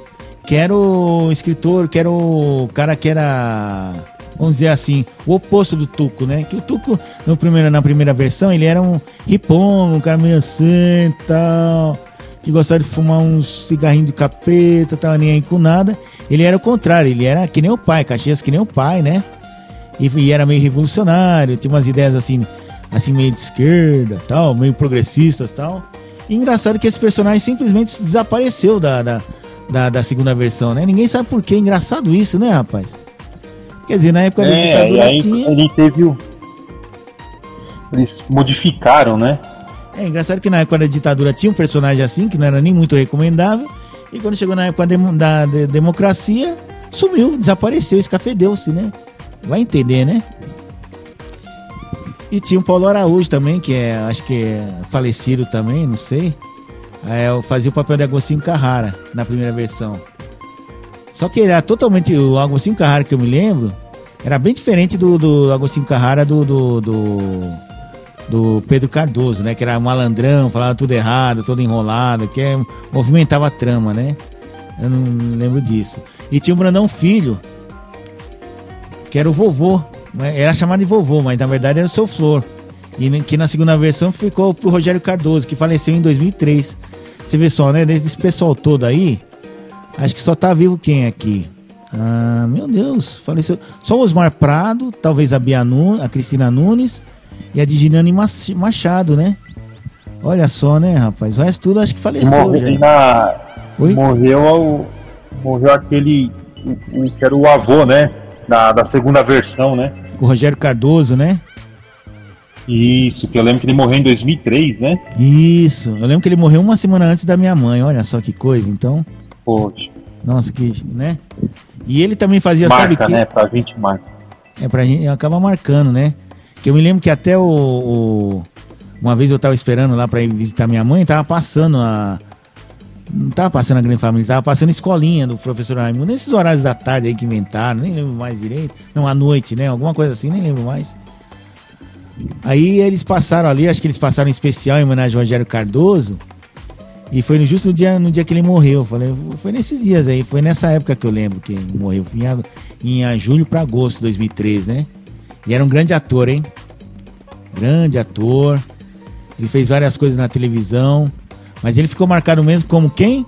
que era o escritor, que era o cara que era vamos dizer assim, o oposto do Tuco, né? Que o Tuco, no primeiro, na primeira versão, ele era um ripom, um cara meio assim tal, que gostava de fumar uns cigarrinhos de capeta, tava nem aí com nada. Ele era o contrário, ele era que nem o pai, Caxias que nem o pai, né? E, e era meio revolucionário, tinha umas ideias assim, assim meio de esquerda, tal, meio progressistas, tal. E engraçado que esse personagem simplesmente desapareceu da, da, da, da segunda versão, né? Ninguém sabe por quê. Engraçado isso, né, rapaz? Quer dizer, na época da é, ditadura aí, tinha. Ele teve o. Eles modificaram, né? É engraçado que na época da ditadura tinha um personagem assim, que não era nem muito recomendável. E quando chegou na época da, da democracia, sumiu, desapareceu, escafedeu-se, né? Vai entender, né? E tinha o Paulo Araújo também, que é, acho que é falecido também, não sei. É, fazia o papel de Agostinho Carrara na primeira versão. Só que era totalmente. O Agostinho Carrara que eu me lembro era bem diferente do, do Agostinho Carrara do, do, do, do, Pedro Cardoso, né? Que era malandrão, falava tudo errado, todo enrolado, que é, movimentava a trama, né? Eu não lembro disso. E tinha o Brandão Filho, que era o vovô. Né? Era chamado de vovô, mas na verdade era o seu Flor. E que na segunda versão ficou pro Rogério Cardoso, que faleceu em 2003. Você vê só, né? Desde esse pessoal todo aí, Acho que só tá vivo quem aqui? Ah, meu Deus, faleceu. Só o Osmar Prado, talvez a Bia Nunes, a Cristina Nunes e a Diginane Machado, né? Olha só, né, rapaz? O resto tudo acho que faleceu. Morreu, já. Na... morreu, morreu aquele o, que era o avô, né? Da, da segunda versão, né? O Rogério Cardoso, né? Isso, que eu lembro que ele morreu em 2003, né? Isso, eu lembro que ele morreu uma semana antes da minha mãe, olha só que coisa, então. Poxa. Nossa, que, né? E ele também fazia, Marca, sabe que... né? Pra gente marca. É, pra gente acaba marcando, né? Que eu me lembro que até o, o... uma vez eu tava esperando lá para ir visitar minha mãe, tava passando a não tava passando a Grande Família, tava passando escolinha do professor Raimundo, nesses horários da tarde aí que inventaram, nem lembro mais direito. Não, à noite, né? Alguma coisa assim, nem lembro mais. Aí eles passaram ali, acho que eles passaram em especial em homenagem ao Rogério Cardoso. E foi justo no dia, no dia que ele morreu. Falei, foi nesses dias aí, foi nessa época que eu lembro que ele morreu. Em, em julho para agosto de 2003, né? E era um grande ator, hein? Grande ator. Ele fez várias coisas na televisão. Mas ele ficou marcado mesmo como quem?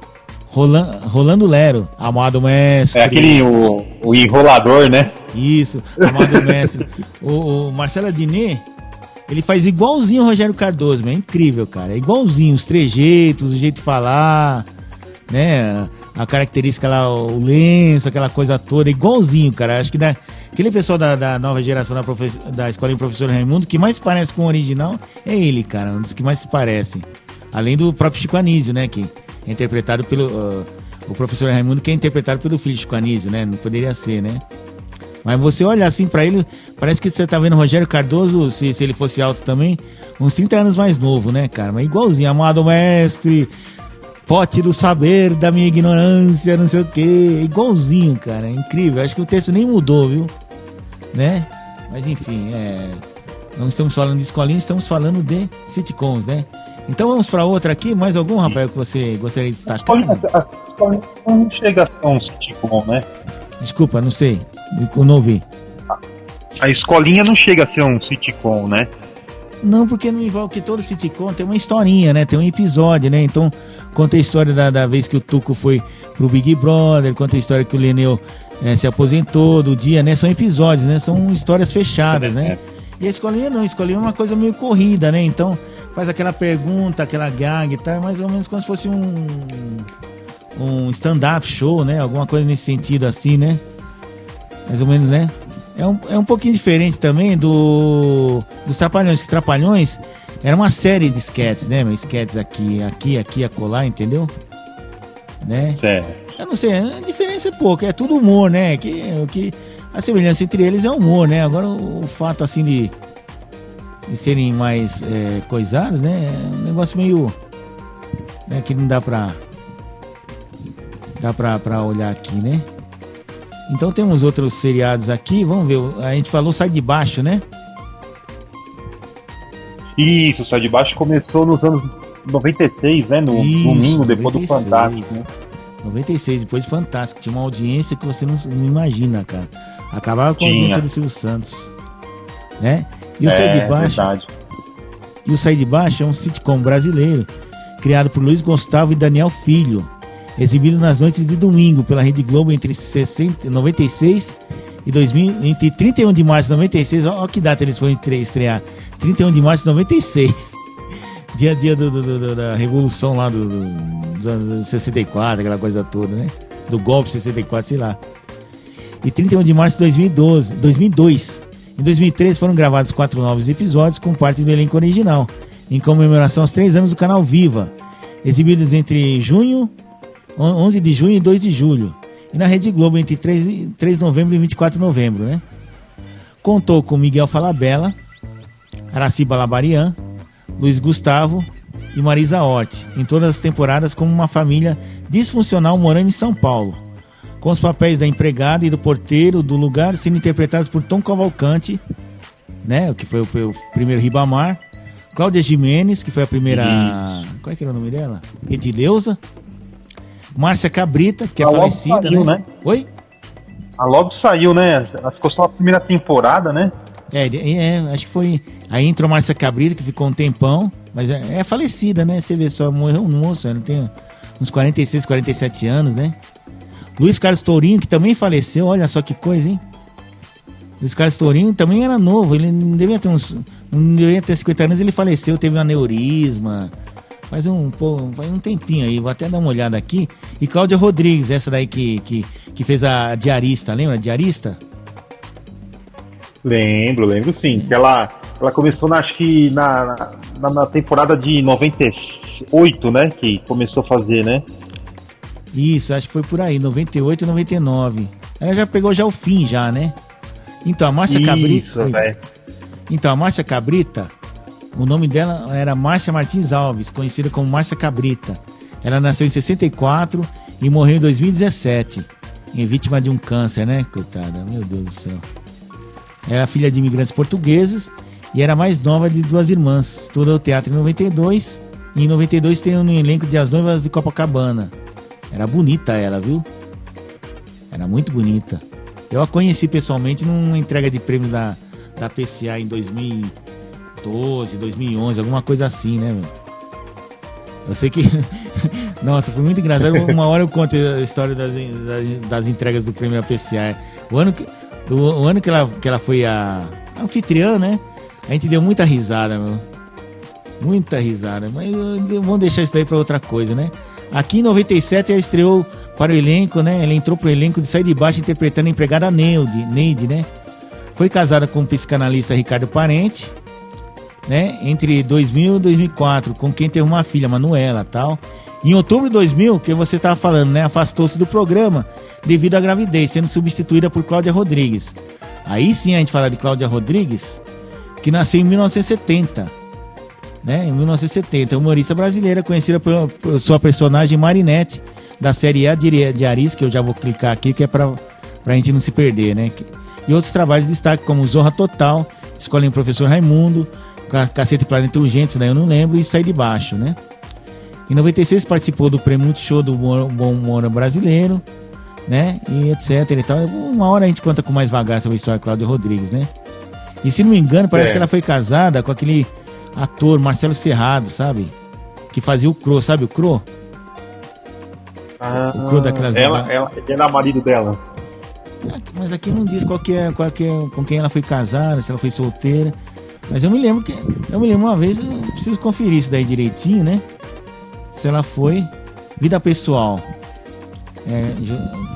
Rolando, Rolando Lero, amado mestre. É aquele, o, o enrolador, né? Isso, amado mestre. o, o Marcelo Adnet ele faz igualzinho o Rogério Cardoso, é incrível, cara. É igualzinho, os trejeitos, o jeito de falar, né? A característica lá, o lenço, aquela coisa toda, igualzinho, cara. Acho que da, aquele pessoal da, da nova geração da, da escola em professor Raimundo, que mais parece com o original é ele, cara. Um dos que mais se parecem. Além do próprio Chico Anísio, né? Que é interpretado pelo. Uh, o professor Raimundo, que é interpretado pelo filho de Chico Anísio, né? Não poderia ser, né? Mas você olha assim para ele, parece que você tá vendo Rogério Cardoso, se, se ele fosse alto também, uns 30 anos mais novo, né, cara? Mas igualzinho, amado mestre, pote do saber da minha ignorância, não sei o quê. Igualzinho, cara, é incrível. Acho que o texto nem mudou, viu? Né? Mas enfim, é. Não estamos falando de escolinha, estamos falando de sitcoms, né? Então vamos para outra aqui. Mais algum, Rafael, que você gostaria de destacar? A escolinha não chega a ser um sitcom, né? Desculpa, não sei. Eu não ouvi. A escolinha não chega a ser um sitcom, né? Não, porque não envolve que todo sitcom tem uma historinha, né? Tem um episódio, né? Então, conta a história da, da vez que o Tuco foi pro Big Brother, conta a história que o Leneu é, se aposentou do dia, né? São episódios, né? São histórias fechadas, né? E a escolinha não, a escolinha é uma coisa meio corrida, né? Então, faz aquela pergunta, aquela gag e tá? tal, mais ou menos como se fosse um um stand-up show, né? Alguma coisa nesse sentido assim, né? Mais ou menos, né? É um, é um pouquinho diferente também do dos Trapalhões, que Trapalhões era uma série de sketches, né? Meu? Sketches aqui, aqui, aqui, acolá, entendeu? Né? Certo. Eu não sei, a diferença é pouca, é tudo humor, né? Que, que a semelhança entre eles é humor, né? Agora o, o fato assim de, de serem mais é, coisados, né? É um negócio meio. Né, que não dá pra Dá pra, pra olhar aqui, né? Então temos outros seriados aqui. Vamos ver. A gente falou Sai de Baixo, né? Isso, Sai de Baixo começou nos anos 96, né? No Isso, domingo, depois 96, do Fantástico, né? 96, depois de Fantástico. Tinha uma audiência que você não, não imagina, cara. Acabava com a audiência do Silvio Santos. Né? E o é, Sai de Baixo. Verdade. E o Sai de Baixo é um sitcom brasileiro, criado por Luiz Gustavo e Daniel Filho exibido nas noites de domingo pela Rede Globo entre 60, 96 e 2000, entre 31 de março de 96, olha que data eles foram estrear, 31 de março de 96, dia a dia do, do, do, da revolução lá do, do, do 64, aquela coisa toda, né? Do golpe 64, sei lá. E 31 de março de 2012, 2002. Em 2003 foram gravados quatro novos episódios com parte do elenco original, em comemoração aos três anos do canal Viva, exibidos entre junho 11 de junho e 2 de julho. E na Rede Globo entre 3, 3 de novembro e 24 de novembro, né? Contou com Miguel Falabella, Araciba Labarian, Luiz Gustavo e Marisa Hort, em todas as temporadas como uma família disfuncional morando em São Paulo, com os papéis da empregada e do porteiro do lugar sendo interpretados por Tom Cavalcante, né, o que foi o, o primeiro Ribamar, Cláudia Jimenez, que foi a primeira, uhum. qual é que era o nome dela? Edileuza, Márcia Cabrita, que é a falecida, saiu, né? né? Oi? A logo saiu, né? Ela ficou só a primeira temporada, né? É, é, acho que foi. Aí entrou Márcia Cabrita, que ficou um tempão, mas é, é falecida, né? Você vê só, morreu um moço, ela tem uns 46, 47 anos, né? Luiz Carlos Tourinho, que também faleceu, olha só que coisa, hein? Luiz Carlos Tourinho também era novo, ele não devia ter uns. Não devia ter 50 anos, ele faleceu, teve um aneurisma, Faz um, pô, faz um tempinho aí, vou até dar uma olhada aqui. E Cláudia Rodrigues, essa daí que, que, que fez a diarista, lembra? Diarista? Lembro, lembro sim. Que ela, ela começou, na, acho que na, na, na, temporada de 98, né? Que começou a fazer, né? Isso, acho que foi por aí, 98 e 99. Ela já pegou já o fim, já, né? Então, a Márcia Cabrita. Isso, velho. Então, a Márcia Cabrita, o nome dela era Márcia Martins Alves, conhecida como Márcia Cabrita. Ela nasceu em 64 e morreu em 2017. Em vítima de um câncer, né? Coitada, meu Deus do céu. Era filha de imigrantes portugueses e era mais nova de duas irmãs. Estudou teatro em 92 e em 92 tem um elenco de As Noivas de Copacabana. Era bonita ela, viu? Era muito bonita. Eu a conheci pessoalmente numa entrega de prêmios da, da PCA em 2012, 2011, alguma coisa assim, né, meu? Eu sei que. Nossa, foi muito engraçado. Uma hora eu conto a história das, das, das entregas do prêmio da PCA. O ano que, o, o, ano que ela, que ela foi a, a anfitriã, né? A gente deu muita risada, meu. Muita risada. Mas vamos deixar isso daí pra outra coisa, né? Aqui em 97 ela estreou para o elenco, né? Ela entrou pro elenco de Sai de Baixo interpretando a empregada Neide, Neide, né? Foi casada com o psicanalista Ricardo Parente, né? Entre 2000 e 2004, com quem teve uma filha, Manuela, tal. Em outubro de 2000, que você estava falando, né? Afastou-se do programa devido à gravidez, sendo substituída por Cláudia Rodrigues. Aí sim a gente fala de Cláudia Rodrigues, que nasceu em 1970 né, em 1970. Humorista brasileira, conhecida por, sua personagem Marinette, da série A de Aris, que eu já vou clicar aqui, que é pra, pra gente não se perder, né? E outros trabalhos de destaque, como Zorra Total, Escola em Professor Raimundo, Cacete Planeta Urgente, né? Eu não lembro, e Sai de Baixo, né? Em 96 participou do Prêmio Multishow do Bom Humor Brasileiro, né? E etc e tal. Uma hora a gente conta com mais vagar sobre a história de Cláudio Rodrigues, né? E se não me engano, parece é. que ela foi casada com aquele ator, Marcelo Serrado, sabe? Que fazia o Cro, sabe o Cro? Ah, o Cro daquelas. Ela, ela, ele era marido dela. Mas aqui não diz qual que é, qual que é, com quem ela foi casada, se ela foi solteira. Mas eu me lembro que. Eu me lembro uma vez, eu preciso conferir isso daí direitinho, né? Se ela foi. Vida pessoal. É,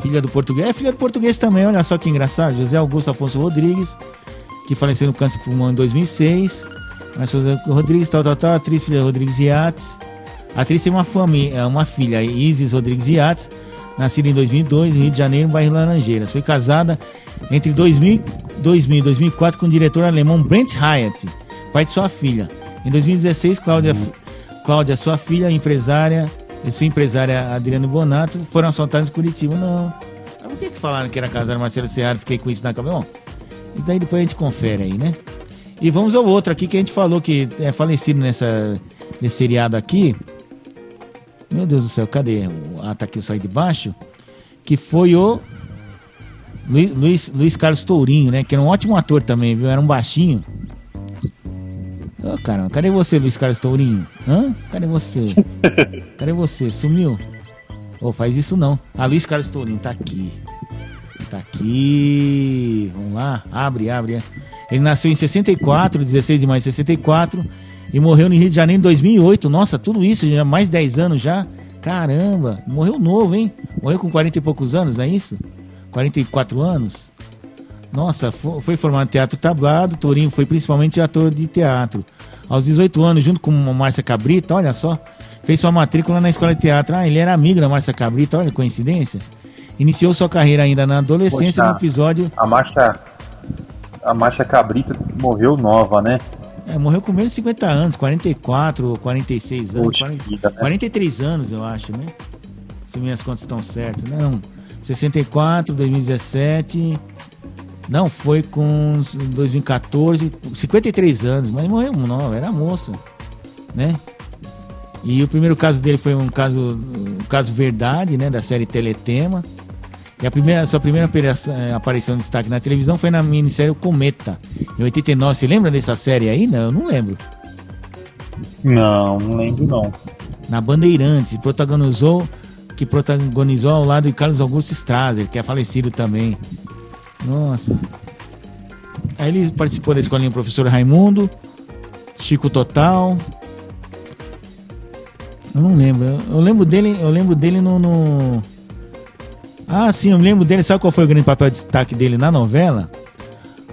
filha do português. É filha do português também, olha só que engraçado. José Augusto Afonso Rodrigues, que faleceu no câncer pulmão em 2006. Mas Rodrigues, tal, tal, tal, atriz filha Rodrigues Yates. Atriz tem uma, família, uma filha, Isis Rodrigues Yates, nascida em 2002, no Rio de Janeiro, bairro Laranjeiras. Foi casada entre 2000, 2000 e 2004 com o diretor alemão Brent Hyatt, pai de sua filha. Em 2016, Cláudia, Cláudia sua filha, empresária, e sua empresária Adriano Bonato, foram assaltados em Curitiba. Não. Por que, que falaram que era casada Marcelo Serraro? Fiquei com isso na cabeça. Bom, isso daí depois a gente confere aí, né? E vamos ao outro aqui que a gente falou que é falecido nessa, nesse seriado aqui. Meu Deus do céu, cadê? Ah, tá aqui, eu saí de baixo. Que foi o Luiz, Luiz, Luiz Carlos Tourinho, né? Que era um ótimo ator também, viu? Era um baixinho. Ô, oh, caramba, cadê você, Luiz Carlos Tourinho? Hã? Cadê você? Cadê você? Sumiu? Ô, oh, faz isso não. Ah, Luiz Carlos Tourinho, tá aqui. Tá aqui. Vamos lá. Abre, abre. Ele nasceu em 64, 16 de maio de 64. E morreu no Rio de Janeiro em 2008. Nossa, tudo isso, já mais 10 anos já. Caramba, morreu novo, hein? Morreu com 40 e poucos anos, não é isso? 44 anos? Nossa, foi formado em teatro tablado. Torinho foi principalmente ator de teatro. Aos 18 anos, junto com a Márcia Cabrita, olha só, fez sua matrícula na escola de teatro. Ah, ele era amigo da Márcia Cabrita, olha, coincidência. Iniciou sua carreira ainda na adolescência Poxa, no episódio. A Marcha, a Marcha Cabrita morreu nova, né? É, morreu com menos de 50 anos, 44, 46 anos. Poxa, 40, vida, né? 43 anos, eu acho, né? Se minhas contas estão certas. Não, 64, 2017. Não, foi com 2014, 53 anos, mas morreu nova, era moça, né? E o primeiro caso dele foi um caso, um caso verdade, né, da série Teletema. E a primeira, sua primeira eh, aparição de destaque na televisão foi na minissérie Cometa, em 89. Você lembra dessa série aí? Não, eu não lembro. Não, não lembro não. Na Bandeirantes, protagonizou, que protagonizou ao lado de Carlos Augusto Strasser, que é falecido também. Nossa. Aí ele participou da escolinha Professor Raimundo, Chico Total. Eu não lembro. Eu, lembro dele, eu lembro dele no, no ah, sim, eu me lembro dele. Sabe qual foi o grande papel de destaque dele na novela?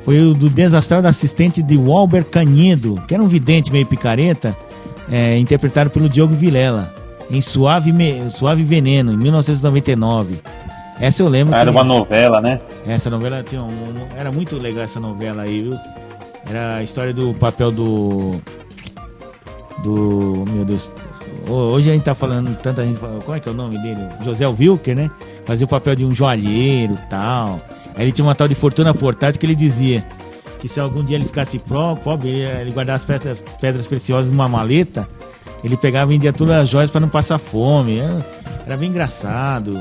Foi o do desastrado assistente de Walber Canedo, que era um vidente meio picareta, é, interpretado pelo Diogo Vilela, em Suave, Me... Suave Veneno, em 1999. Essa eu lembro. Era que... uma novela, né? Essa novela tinha um... Era muito legal essa novela aí, viu? Era a história do papel do. Do. Meu Deus. Hoje a gente tá falando, tanta gente. Como é que é o nome dele? José Wilker, né? Fazia o papel de um joalheiro tal. Aí ele tinha uma tal de fortuna portátil que ele dizia que se algum dia ele ficasse pobre, ele guardasse pedras, pedras preciosas numa maleta, ele pegava e vendia todas as joias para não passar fome. Era bem engraçado.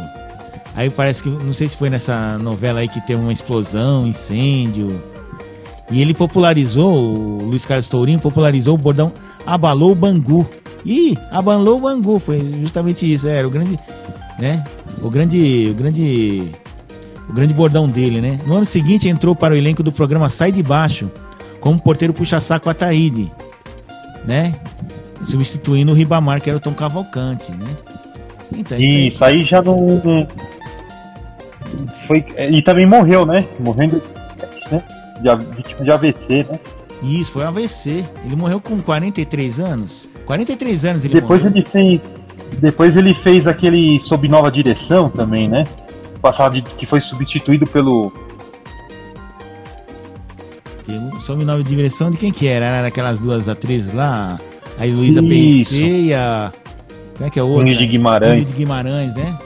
Aí parece que, não sei se foi nessa novela aí que teve uma explosão, incêndio. E ele popularizou, o Luiz Carlos Tourinho popularizou o bordão abalou o Bangu. Ih, abalou o Bangu, foi justamente isso, era o grande, né? O grande, o grande, o grande bordão dele, né? No ano seguinte entrou para o elenco do programa Sai de Baixo, como porteiro puxa-saco Ataíde, né? Substituindo o Ribamar, que era o Tom Cavalcante, né? Então, isso aí já não, foi e também morreu, né? 2007, né? De, vítima de AVC, né? Isso, foi AVC. Ele morreu com 43 anos. 43 anos ele depois morreu. Ele fez, depois ele fez aquele Sob Nova Direção também, né? Passado de, que foi substituído pelo. Sob Nova Direção de quem que era? Era aquelas duas atrizes lá? A Luísa PC e a. Como é que é o outro? de Guimarães. de Guimarães, né?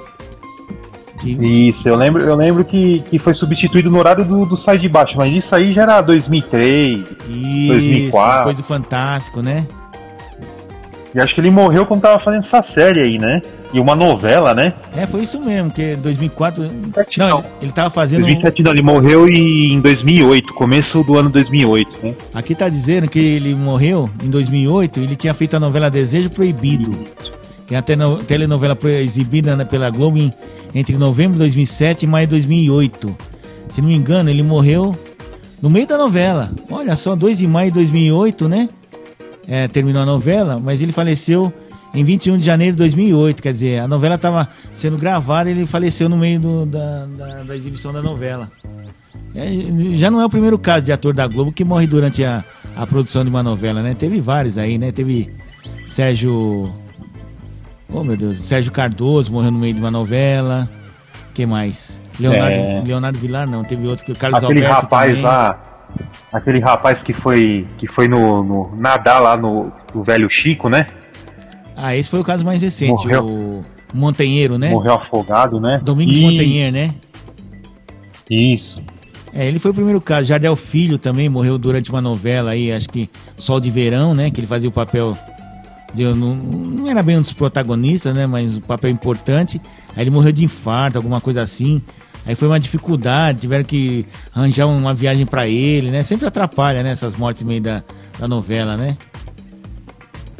Isso, eu lembro, eu lembro que, que foi substituído no horário do, do Sai de Baixo, mas isso aí já era 2003, isso, 2004. Depois do Fantástico, né? E acho que ele morreu quando tava fazendo essa série aí, né? E uma novela, né? É, foi isso mesmo, que 2004... não, não. Ele, ele tava fazendo... 2007 não, ele morreu em 2008, começo do ano 2008, né? Aqui tá dizendo que ele morreu em 2008, ele tinha feito a novela Desejo Proibido. Isso que a telenovela exibida né, pela Globo em, entre novembro de 2007 e maio de 2008. Se não me engano, ele morreu no meio da novela. Olha só, 2 de maio de 2008, né? É, terminou a novela, mas ele faleceu em 21 de janeiro de 2008. Quer dizer, a novela estava sendo gravada e ele faleceu no meio do, da, da, da, exibição da novela. É, já não é o primeiro caso de ator da Globo que morre durante a, a produção de uma novela, né? Teve vários aí, né? Teve Sérgio Oh, meu Deus. Sérgio Cardoso morreu no meio de uma novela. que mais? Leonardo, é... Leonardo Vilar, não. Teve outro que o Carlos Aquele Alberto rapaz também. lá. Aquele rapaz que foi, que foi no, no nadar lá no, no velho Chico, né? Ah, esse foi o caso mais recente. Morreu. O Montanheiro, né? Morreu afogado, né? Domingos e... Montanheiro, né? Isso. É, ele foi o primeiro caso. Jardel Filho também morreu durante uma novela aí, acho que Sol de Verão, né? Que ele fazia o papel eu não, não era bem um dos protagonistas, né? Mas um papel importante. Aí ele morreu de infarto, alguma coisa assim. Aí foi uma dificuldade, tiveram que arranjar uma viagem para ele, né? Sempre atrapalha, né? Essas mortes meio da, da novela, né?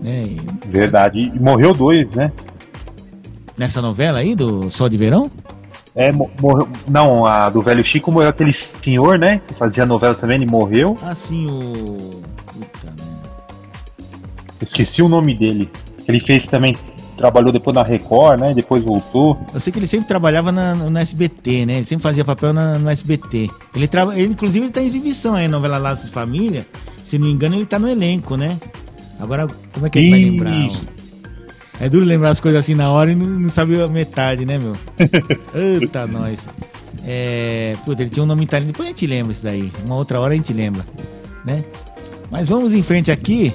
né? E... Verdade. E morreu dois, né? Nessa novela aí do Sol de Verão? É, morreu. Não, a do velho Chico morreu aquele senhor, né? Que fazia novela também, ele morreu. Ah, sim, o. Esqueci o nome dele. Ele fez também, trabalhou depois na Record, né? Depois voltou. Eu sei que ele sempre trabalhava na, no SBT, né? Ele sempre fazia papel na, no SBT. Ele, traba, ele inclusive, ele tá em exibição aí, novela Laços de Família. Se não me engano, ele tá no elenco, né? Agora, como é que ele vai lembrar? É duro lembrar as coisas assim na hora e não, não sabe a metade, né, meu? Eita, nós. É, puta, ele tinha um nome italiano. Depois a gente lembra isso daí. Uma outra hora a gente lembra, né? Mas vamos em frente aqui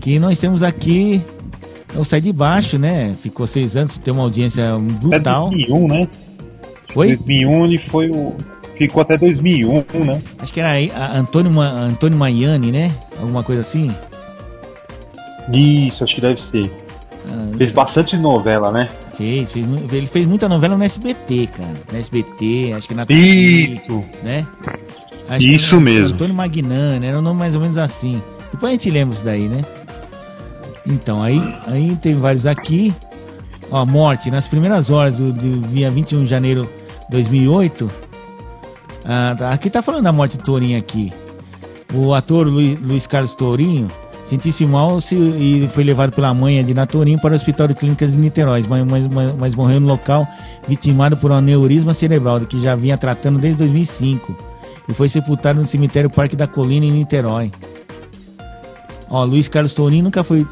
que nós temos aqui é o Sai de Baixo, né? Ficou seis anos, tem uma audiência brutal. É 2001, né? Foi? 2001 ele foi o... Ficou até 2001, né? Acho que era a Antônio, Ma... Antônio Maiani, né? Alguma coisa assim. Isso, acho que deve ser. Ah, fez bastante novela, né? Fez, fez, ele fez muita novela no SBT, cara. No SBT, acho que na Isso! né? Acho Isso mesmo. Antônio Magnani, era um nome mais ou menos assim. Depois a gente lembra isso daí, né? Então, aí, aí tem vários aqui. Ó, morte, nas primeiras horas do, do dia 21 de janeiro de 2008. Ah, tá, aqui tá falando da morte de Tourinho aqui. O ator Luiz, Luiz Carlos Tourinho sentiu-se mal se, e foi levado pela mãe de Tourinho para o Hospital de Clínicas de Niterói, mas, mas, mas morreu no local vitimado por um aneurisma cerebral, que já vinha tratando desde 2005. E foi sepultado no cemitério Parque da Colina, em Niterói. Ó, Luiz Carlos Tourinho nunca foi uh,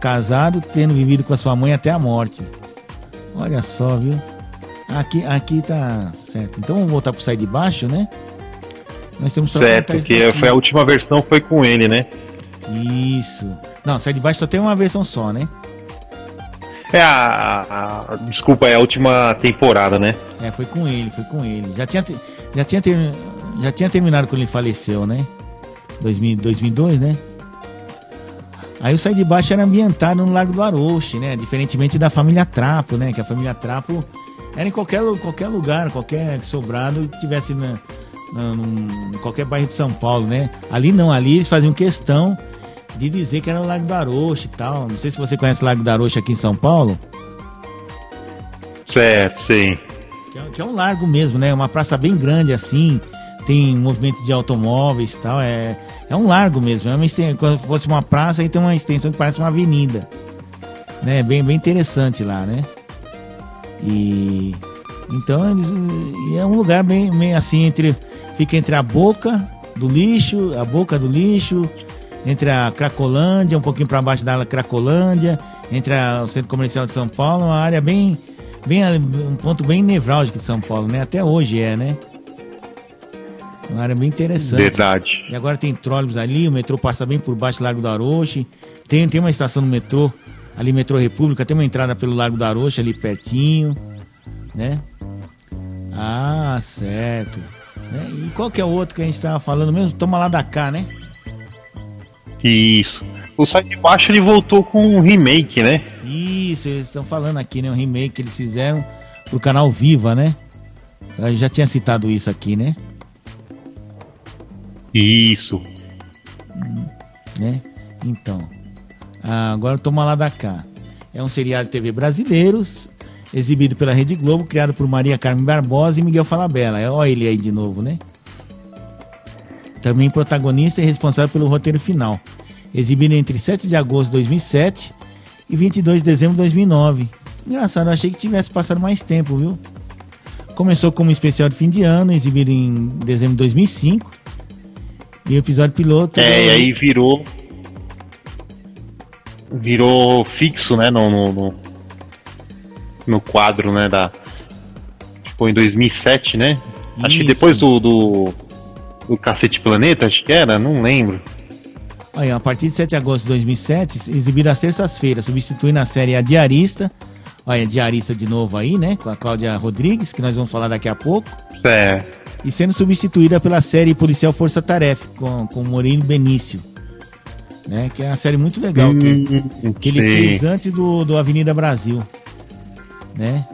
casado, tendo vivido com a sua mãe até a morte. Olha só, viu? Aqui, aqui tá certo. Então vamos voltar pro sair de baixo, né? Nós temos só certo, porque foi a última versão foi com ele, né? Isso. Não, sai de baixo só tem uma versão só, né? É a, a, Desculpa, é a última temporada, né? É, foi com ele, foi com ele. Já tinha, já tinha, ter, já tinha terminado quando ele faleceu, né? 2000, 2002, né? Aí o Sai de Baixo era ambientado no Largo do Aroche, né? Diferentemente da família Trapo, né? Que a família Trapo era em qualquer, qualquer lugar, qualquer sobrado que tivesse na, na, num, em qualquer bairro de São Paulo, né? Ali não, ali eles faziam questão de dizer que era o Largo do Aroche e tal. Não sei se você conhece o Largo do Aroche aqui em São Paulo. Certo, sim. Que é, que é um largo mesmo, né? Uma praça bem grande assim, tem movimento de automóveis e tal. É, é um largo mesmo. É uma extensão, quando fosse uma praça, aí tem uma extensão que parece uma avenida. Né? Bem, bem interessante lá, né? E então eles, é um lugar bem, bem assim entre fica entre a boca do lixo, a boca do lixo, entre a Cracolândia, um pouquinho para baixo da Cracolândia, entre a, o Centro Comercial de São Paulo, uma área bem bem um ponto bem nevrálgico de São Paulo, né? Até hoje é, né? Uma área bem interessante. Verdade. E agora tem trólebus ali, o metrô passa bem por baixo do Largo do Aroche. Tem, tem uma estação no metrô, ali Metrô República, tem uma entrada pelo Largo do Aroche ali pertinho, né? Ah, certo. Né? E qual que é o outro que a gente estava falando mesmo? Toma lá da cá, né? Isso. O Sai de Baixo ele voltou com um remake, né? Isso, eles estão falando aqui, né? Um remake que eles fizeram pro canal Viva, né? Eu já tinha citado isso aqui, né? Isso. Né? Então. Agora toma lá da cá. É um seriado de TV brasileiro, exibido pela Rede Globo, criado por Maria Carmen Barbosa e Miguel Falabella. Olha ele aí de novo, né? Também protagonista e responsável pelo roteiro final. Exibido entre 7 de agosto de 2007 e 22 de dezembro de 2009. Engraçado, eu achei que tivesse passado mais tempo, viu? Começou como especial de fim de ano, exibido em dezembro de 2005 e o episódio piloto. É, e aí virou. Virou fixo, né? No, no, no, quadro, né? Da. Tipo, em 2007, né? Isso. Acho que depois do, do. Do Cacete Planeta, acho que era, não lembro. Aí, a partir de 7 de agosto de 2007, exibido às terças-feiras, substituindo a série A Diarista. Olha, Diarista de novo aí, né? Com a Cláudia Rodrigues, que nós vamos falar daqui a pouco. É e sendo substituída pela série Policial Força Tarefa, com, com Murilo Benício. Né, que é uma série muito legal que, hum, que ele fez antes do, do Avenida Brasil. Né?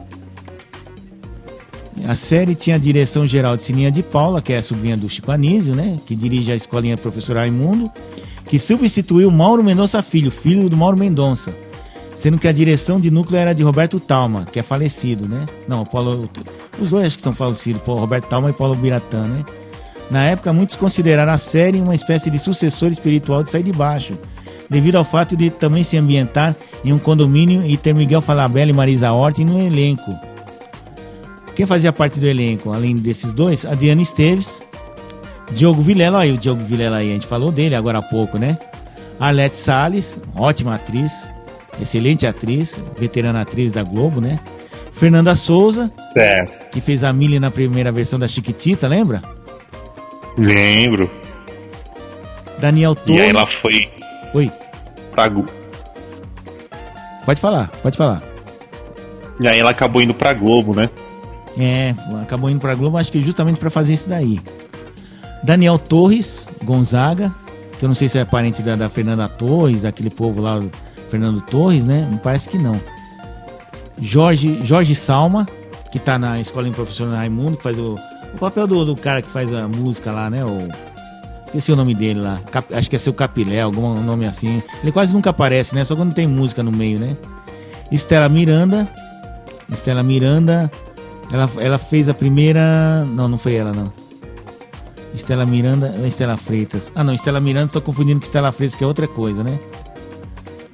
A série tinha a direção geral de Sininha de Paula, que é a sobrinha do Chico Anísio, né? Que dirige a escolinha Professor Raimundo, que substituiu Mauro Mendonça Filho, filho do Mauro Mendonça sendo que a direção de núcleo era de Roberto Talma, que é falecido, né? Não, Paulo, os dois acho que são falecidos, Roberto Talma e Paulo Biratã, né? Na época, muitos consideraram a série uma espécie de sucessor espiritual de Sai de Baixo, devido ao fato de também se ambientar em um condomínio e ter Miguel Falabella e Marisa Hort no elenco. Quem fazia parte do elenco, além desses dois, Adriana Esteves, Diogo Vilela, aí o Diogo Vilela aí, a gente falou dele agora há pouco, né? Arlete Salles, ótima atriz, excelente atriz, veterana atriz da Globo, né? Fernanda Souza, é. que fez a Millie na primeira versão da Chiquitita, lembra? Lembro. Daniel Torres. E aí ela foi. Oi. Pra... Pode falar, pode falar. E aí ela acabou indo pra Globo, né? É, acabou indo pra Globo, acho que justamente para fazer isso daí. Daniel Torres Gonzaga, que eu não sei se é parente da, da Fernanda Torres, daquele povo lá Fernando Torres, né? Parece que não. Jorge, Jorge Salma, que tá na escola em professor Raimundo, que faz o, o papel do, do, cara que faz a música lá, né? O, esqueci o nome dele lá. Cap, acho que é seu Capilé, algum nome assim. Ele quase nunca aparece, né? Só quando tem música no meio, né? Estela Miranda. Estela Miranda. Ela, ela fez a primeira. Não, não foi ela, não. Estela Miranda ou Estela Freitas? Ah, não, Estela Miranda, tô confundindo com Estela Freitas, que é outra coisa, né?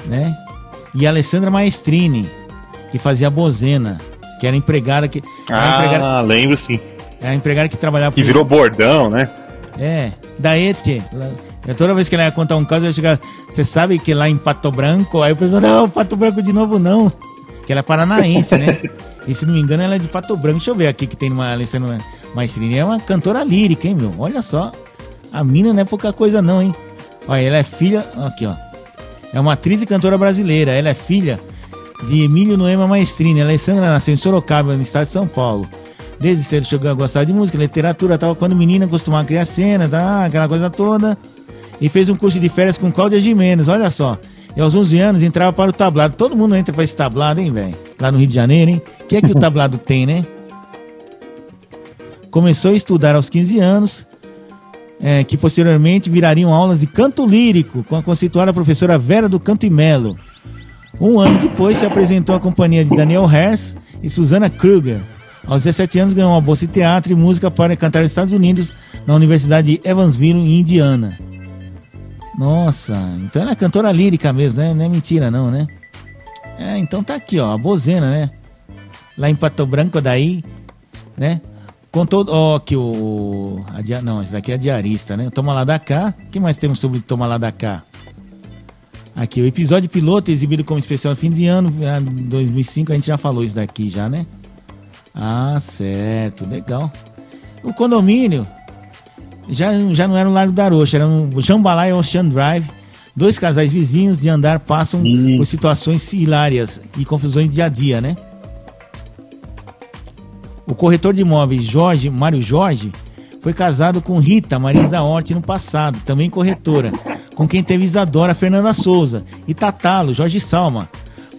Né? E a Alessandra Maestrini, que fazia a Bozena, que era empregada que. Ah, empregada, lembro sim. Era empregada que trabalhava. Que virou bordão, né? É, da ET. Toda vez que ela ia contar um caso, eu chegava. Você sabe que lá em Pato Branco, aí o pessoal, não, Pato Branco de novo não. Que ela é paranaense, né? e se não me engano, ela é de Pato Branco. Deixa eu ver aqui que tem uma Alessandra Maestrini. É uma cantora lírica, hein, meu? Olha só. A mina não é pouca coisa, não, hein? Olha, ela é filha. Aqui, ó. É uma atriz e cantora brasileira. Ela é filha de Emílio Noema Maestrini. Alessandra nasceu em Sorocaba, no estado de São Paulo. Desde cedo chegou a gostar de música, literatura tal. Quando menina, costumava criar cena, tá? aquela coisa toda. E fez um curso de férias com Cláudia Jimenez, olha só. E aos 11 anos entrava para o tablado. Todo mundo entra para esse tablado, hein, velho? Lá no Rio de Janeiro, hein? O que é que o tablado tem, né? Começou a estudar aos 15 anos, é, que posteriormente virariam aulas de canto lírico com a conceituada professora Vera do Canto e Melo. Um ano depois se apresentou à companhia de Daniel Hers e Susana Kruger. Aos 17 anos ganhou uma bolsa de teatro e música para cantar nos Estados Unidos na Universidade de Evansville, em Indiana. Nossa, então ela é cantora lírica mesmo, né? Não é mentira não, né? É, então tá aqui, ó, a Bozena, né? Lá em Pato Branco daí, né? Contou, ó, que o... A, não, esse daqui é diarista, né? Toma lá da cá. O que mais temos sobre Toma lá da cá? Aqui, o episódio piloto exibido como especial fim de ano, em 2005, a gente já falou isso daqui já, né? Ah, certo, legal. O condomínio já, já não era o Largo da Roxa, era um Jambalaya Ocean Drive. Dois casais vizinhos de andar passam por situações hilárias e confusões dia a dia, né? O corretor de imóveis Jorge, Mário Jorge, foi casado com Rita Marisa Horti no passado, também corretora, com quem teve Isadora Fernanda Souza e Tatalo, Jorge Salma.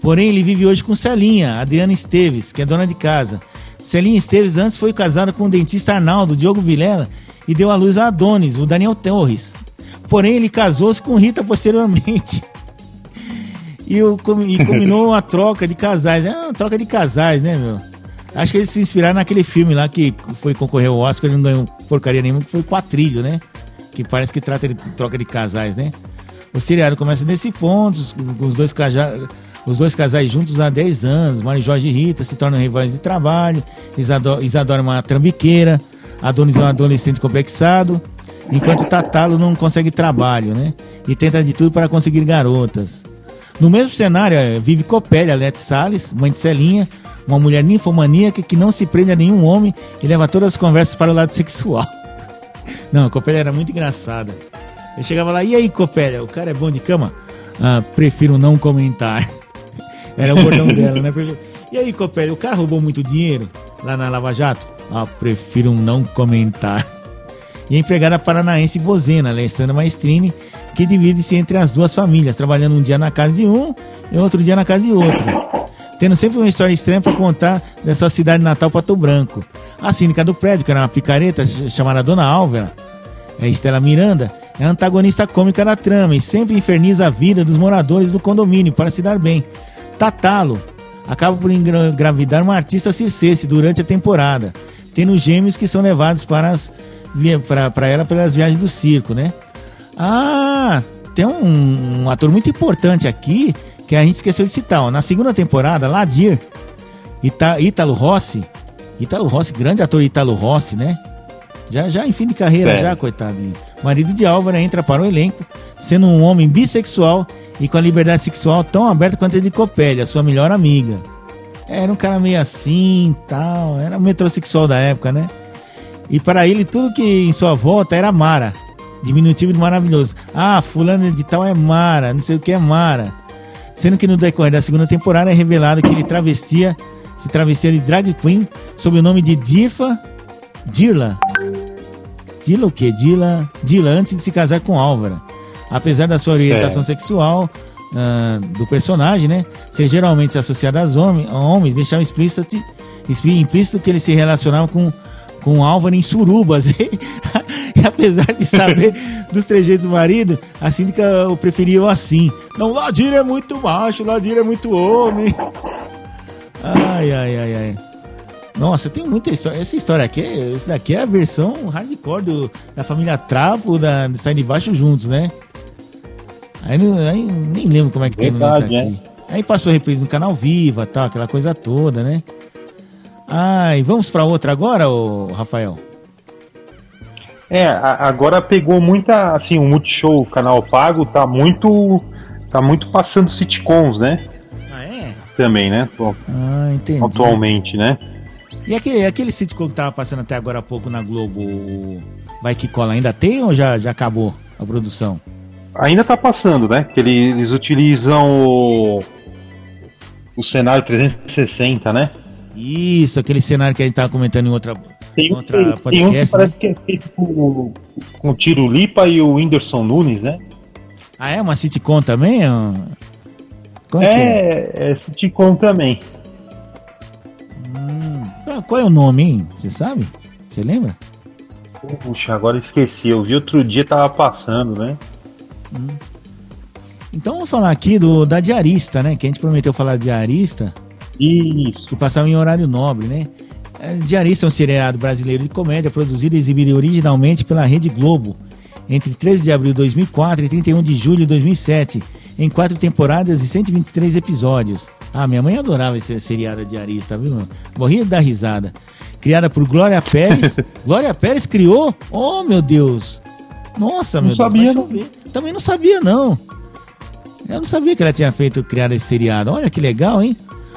Porém, ele vive hoje com Celinha, Adriana Esteves, que é dona de casa. Celinha Esteves antes foi casada com o dentista Arnaldo Diogo Vilela e deu à luz a Adonis, o Daniel Torres. Porém, ele casou-se com Rita posteriormente. E, o, e combinou a troca de casais. É uma troca de casais, né, meu? Acho que eles se inspiraram naquele filme lá que foi concorrer ao Oscar e não ganhou porcaria nenhuma, que foi Quatrilho, né? Que parece que trata de troca de casais, né? O seriado começa nesse ponto, os dois, caja, os dois casais juntos há 10 anos. Mário Jorge e Rita se tornam rivais de trabalho. Isadora, Isadora é uma trambiqueira. Adonis é um adolescente complexado, enquanto Tatalo não consegue trabalho, né? E tenta de tudo para conseguir garotas. No mesmo cenário, é, vive Copélia, Lete Salles, mãe de Celinha, uma mulher ninfomaníaca que não se prende a nenhum homem e leva todas as conversas para o lado sexual. Não, a Copélia era muito engraçada. Eu chegava lá, e aí, Copélia, o cara é bom de cama? Ah, prefiro não comentar. Era o bordão dela, né? E aí, Copélia, o cara roubou muito dinheiro lá na Lava Jato? Ah, prefiro não comentar. E a empregada paranaense Bozena, Alessandra Maestrini, que divide-se entre as duas famílias, trabalhando um dia na casa de um e outro dia na casa de outro. Tendo sempre uma história estranha para contar da sua cidade natal, Pato Branco. A síndica do prédio, que era uma picareta chamada Dona Álvera, é Estela Miranda, é antagonista cômica da trama e sempre inferniza a vida dos moradores do condomínio para se dar bem. Tatalo acaba por engravidar uma artista circense durante a temporada tendo gêmeos que são levados para, para ela pelas viagens do circo, né? Ah, tem um, um, ator muito importante aqui que a gente esqueceu de citar. Ó. Na segunda temporada, Ladir, Ita, Ítalo Rossi, Ítalo Rossi, grande ator Ítalo Rossi, né? Já, já em fim de carreira, já, coitadinho. Marido de Álvaro entra para o elenco, sendo um homem bissexual e com a liberdade sexual tão aberta quanto a de Copélia, sua melhor amiga. Era um cara meio assim tal. Era um metrosexual da época, né? E para ele, tudo que em sua volta era Mara. Diminutivo de maravilhoso. Ah, fulano de tal é Mara, não sei o que é Mara. Sendo que no decorrer da segunda temporada é revelado que ele travestia, se travestia de drag queen sob o nome de Difa Dirla. Dila o quê? Dila, Dila antes de se casar com Álvara. Apesar da sua orientação sexual, uh, do personagem, né? Ser geralmente associado aos homens, a homens deixava explícito, implícito que ele se relacionava com, com Álvaro em surubas. e apesar de saber dos trejeitos do marido, a síndica o preferia assim. Não, Ladir é muito macho, Ladir é muito homem. Ai, ai, ai, ai. Nossa, tem muita história. Essa história aqui, esse daqui é a versão hardcore do, da família Trapo, da Sai de Baixo juntos, né? Aí, aí, nem lembro como é que Verdade, tem aqui. É. Aí passou a reprise no canal Viva, tal, aquela coisa toda, né? E vamos para outra agora, ô, Rafael? É, agora pegou muita, assim, o Multishow, o canal pago, tá muito, tá muito passando sitcoms, né? Ah, é? Também, né? Ah, entendi. Atualmente, né? E aquele, aquele sitcom que tava passando até agora há pouco na Globo, Vai Que Cola, ainda tem ou já, já acabou a produção? Ainda tá passando, né? Que eles utilizam o, o cenário 360, né? Isso, aquele cenário que a gente tava comentando em outra, tem, outra tem, podcast. Tem um que né? parece que é feito com, com o Tiro Lipa e o Whindersson Nunes, né? Ah, é uma sitcom também? Como é, é, é? é sitcom também. Hum, qual é o nome, hein? Você sabe? Você lembra? Puxa, agora esqueci. Eu vi outro dia, tava passando, né? Hum. Então vamos falar aqui do, da diarista, né? Que a gente prometeu falar de diarista. Isso. Que passava em horário nobre, né? É, diarista é um seriado brasileiro de comédia produzido e exibido originalmente pela Rede Globo entre 13 de abril de 2004 e 31 de julho de 2007, em quatro temporadas e 123 episódios. Ah, minha mãe adorava esse seriado diarista, viu? Morria da risada. Criada por Glória Pérez. Glória Pérez criou? Oh, meu Deus! Nossa, não meu sabia, Deus. Não. Também não sabia, não. Eu não sabia que ela tinha feito criar esse seriado. Olha que legal, hein?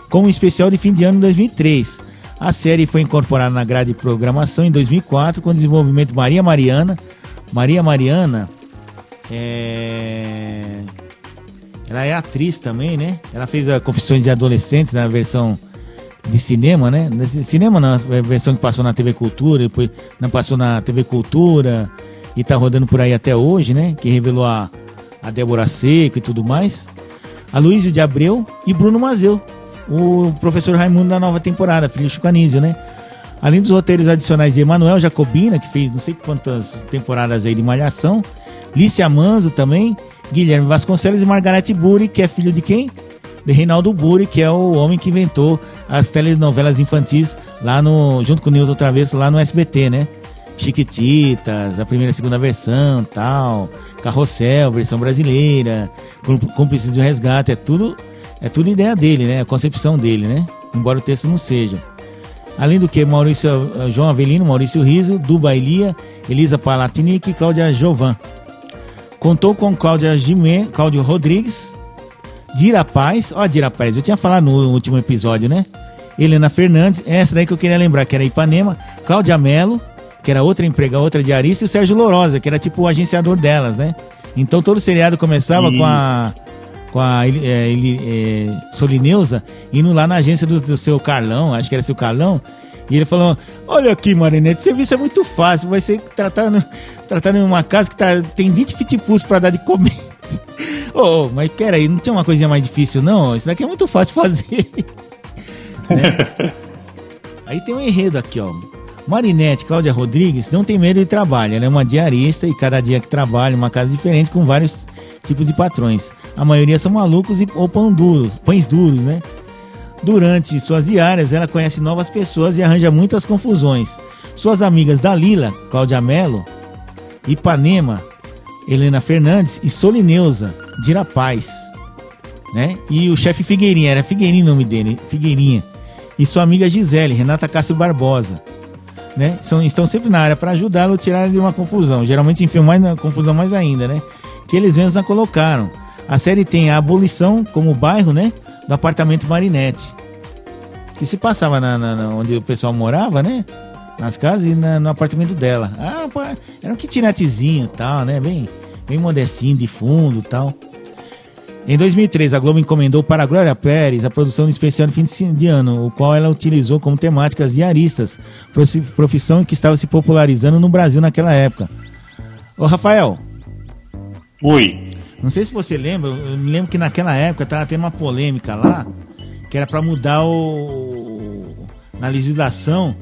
Como um especial de fim de ano de 2003. A série foi incorporada na grade de programação em 2004 com o desenvolvimento de Maria Mariana. Maria Mariana é... Ela é atriz também, né? Ela fez a Confissões de Adolescentes na versão de cinema, né? Cinema na versão que passou na TV Cultura, depois não passou na TV Cultura e tá rodando por aí até hoje, né? Que revelou a a Débora Seco e tudo mais, a Luísio de Abreu e Bruno Mazeu, o professor Raimundo da nova temporada, filho Chico Anísio, né? Além dos roteiros adicionais de Emanuel Jacobina, que fez não sei quantas temporadas aí de Malhação, Lícia Manzo também, Guilherme Vasconcelos e Margarete Buri, que é filho de quem? De Reinaldo Buri, que é o homem que inventou as telenovelas infantis lá no, junto com o Nilton Travesso, lá no SBT, né? Chiquititas, a primeira e segunda versão, tal. Carrossel, versão brasileira, Cúmplices de um Resgate, é tudo, é tudo ideia dele, né? A concepção dele, né? Embora o texto não seja. Além do que, Maurício, eh, João Avelino, Maurício Riso, Duba Elia, Elisa Palatinic e Cláudia Jovan. Contou com Cláudia Gimé, Cláudio Rodrigues, Dira Paz, ó Dira Paz, eu tinha falado no último episódio, né? Helena Fernandes, essa daí que eu queria lembrar, que era Ipanema, Cláudia Mello, que era outra emprega, outra diarista, e o Sérgio Lorosa, que era tipo o agenciador delas, né? Então todo o seriado começava com a com a é, é, Solineusa indo lá na agência do, do, seu Carlão, acho que era seu Carlão, e ele falou: Olha aqui, Marinete, serviço é muito fácil, vai ser tratando, tratando em uma casa que tá, tem 20 pitipus para dar de comer. oh, mas peraí, não tinha uma coisinha mais difícil, não? Isso daqui é muito fácil fazer. né? Aí tem um enredo aqui, ó. Marinette Cláudia Rodrigues não tem medo de trabalho. Ela é uma diarista e cada dia que trabalha uma casa diferente com vários tipos de patrões. A maioria são malucos e, ou pão duro, pães duros, né? Durante suas diárias, ela conhece novas pessoas e arranja muitas confusões. Suas amigas Dalila, Cláudia Mello, Ipanema, Helena Fernandes e Solineusa, Dirapaz. Né? E o chefe Figueirinha, era Figueirinha o nome dele, Figueirinha. E sua amiga Gisele, Renata Castro Barbosa né? São, estão sempre na área para ajudá-lo a tirar de uma confusão. Geralmente enfiam mais na confusão mais ainda, né? Que eles mesmos a colocaram. A série tem a abolição como bairro, né? Do apartamento Marinette. Que se passava na, na, na onde o pessoal morava, né? Nas casas e na, no apartamento dela. Ah, era um kitnetezinho e tal, né? Bem, bem modestinho, de fundo e tal. Em 2003, a Globo encomendou para a Glória Pérez a produção de especial de fim de ano, o qual ela utilizou como temáticas diaristas, profissão que estava se popularizando no Brasil naquela época. Ô Rafael. Oi. Não sei se você lembra, eu me lembro que naquela época estava tendo uma polêmica lá, que era para mudar o na legislação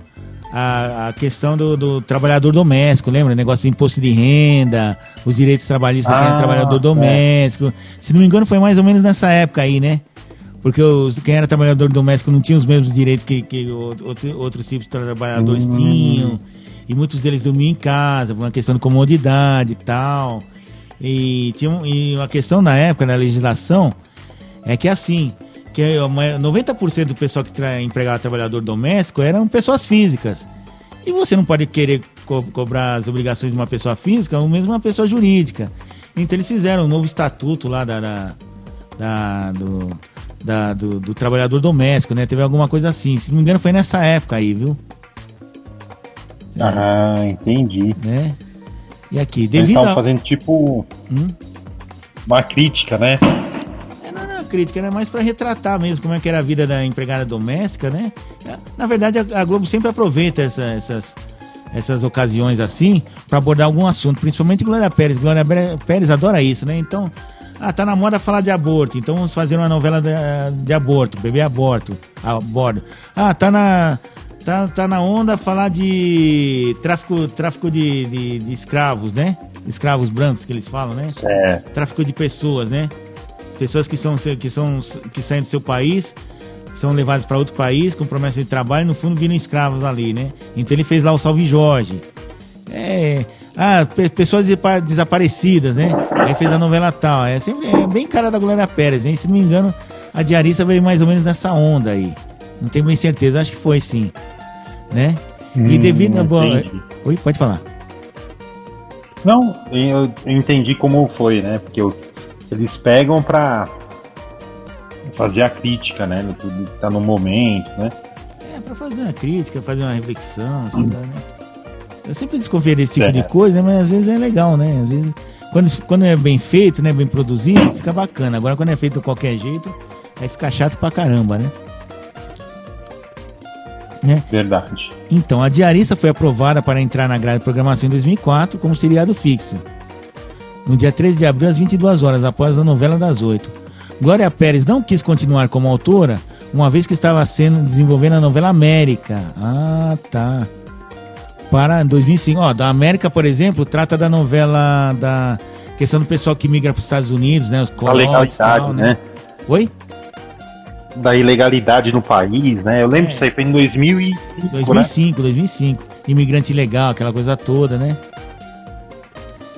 a, a questão do, do, trabalhador doméstico, lembra? O negócio de imposto de renda, os direitos trabalhistas ah, quem é trabalhador doméstico. É. Se não me engano, foi mais ou menos nessa época aí, né? Porque os, quem era trabalhador doméstico não tinha os mesmos direitos que, que outros, outros tipos de trabalhadores hum. tinham. E muitos deles dormiam em casa, por uma questão de comodidade e tal. E, tinha, e uma questão na época, na legislação, é que assim, que 90% é do pessoal que tra empregava trabalhador doméstico eram pessoas físicas. E você não pode querer co cobrar as obrigações de uma pessoa física ou mesmo uma pessoa jurídica. Então eles fizeram um novo estatuto lá da, da, da do, da, do, do, trabalhador doméstico, né? Teve alguma coisa assim. Se não me engano, foi nessa época aí, viu? Ah, entendi. Né? E aqui, devido Eles estavam a... fazendo tipo hum? uma crítica, né? crítica, era mais para retratar mesmo como é que era a vida da empregada doméstica, né? Na verdade, a, Globo sempre aproveita essa, essas, essas ocasiões assim para abordar algum assunto, principalmente Glória Pérez. Glória Pérez adora isso, né? Então, ah, tá na moda falar de aborto, então vamos fazer uma novela de, de aborto, bebê aborto, aborto. Ah, tá na tá, tá na onda falar de tráfico, tráfico de, de, de escravos, né? Escravos brancos que eles falam, né? É. Tráfico de pessoas, né? Pessoas que são que são que saem do seu país são levadas para outro país com promessa de trabalho, no fundo viram escravos ali, né? Então ele fez lá o Salve Jorge. É, ah, pessoas desaparecidas, né? Aí fez a novela tal. É sempre é bem cara da Glória Pérez, hein? Se não me engano, a diarista veio mais ou menos nessa onda aí. Não tenho bem certeza, acho que foi sim. Né? Hum, e devido a boa. Oi, pode falar. Não, eu entendi como foi, né? Porque eles pegam pra fazer a crítica, né? Tudo que tá no momento, né? É, pra fazer uma crítica, fazer uma reflexão, hum. né? Eu sempre desconfio desse tipo é. de coisa, mas às vezes é legal, né? Às vezes, quando, quando é bem feito, né? Bem produzido, fica bacana. Agora, quando é feito de qualquer jeito, aí fica chato pra caramba, né? Né? Verdade. Então, a diarista foi aprovada para entrar na grade de programação em 2004 como seriado fixo. No dia 13 de abril, às 22 horas, após a novela das oito. Glória Pérez não quis continuar como autora, uma vez que estava sendo desenvolvendo a novela América. Ah, tá para 2005. Ó, da América, por exemplo, trata da novela da questão do pessoal que migra para os Estados Unidos, né? Os a legalidade, tal, né? né? Oi? Da ilegalidade no país, né? Eu lembro é. disso aí, foi em 2005, 2005, né? 2005. Imigrante ilegal, aquela coisa toda, né?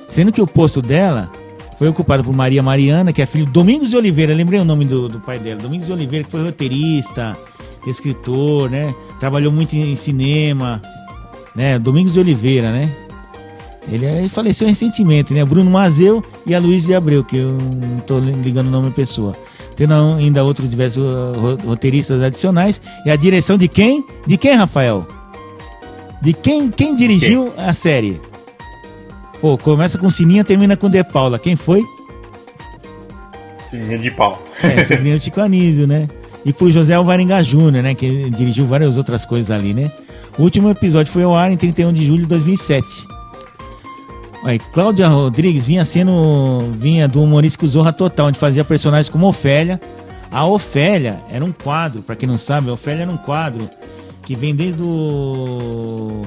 Sendo que o posto dela foi ocupado por Maria Mariana, que é filho de Domingos de Oliveira, lembrei o nome do, do pai dela, Domingos de Oliveira, que foi roteirista, escritor, né? Trabalhou muito em cinema, né? Domingos de Oliveira, né? Ele faleceu recentemente, né? Bruno Mazeu e a Luiz de Abreu, que eu não estou ligando o nome da pessoa. Tendo ainda outros diversos uh, roteiristas adicionais. E a direção de quem? De quem, Rafael? De quem, quem dirigiu a série? Pô, começa com Sininha, termina com De Paula. Quem foi? Sininha de Paula. É, sobrinho do Chico Anísio, né? E foi José Alvarenga Júnior, né? Que dirigiu várias outras coisas ali, né? O último episódio foi ao ar em 31 de julho de 2007. Aí, Cláudia Rodrigues vinha sendo vinha do humorístico Zorra Total, onde fazia personagens como Ofélia. A Ofélia era um quadro, para quem não sabe, a Ofélia era um quadro que vem desde o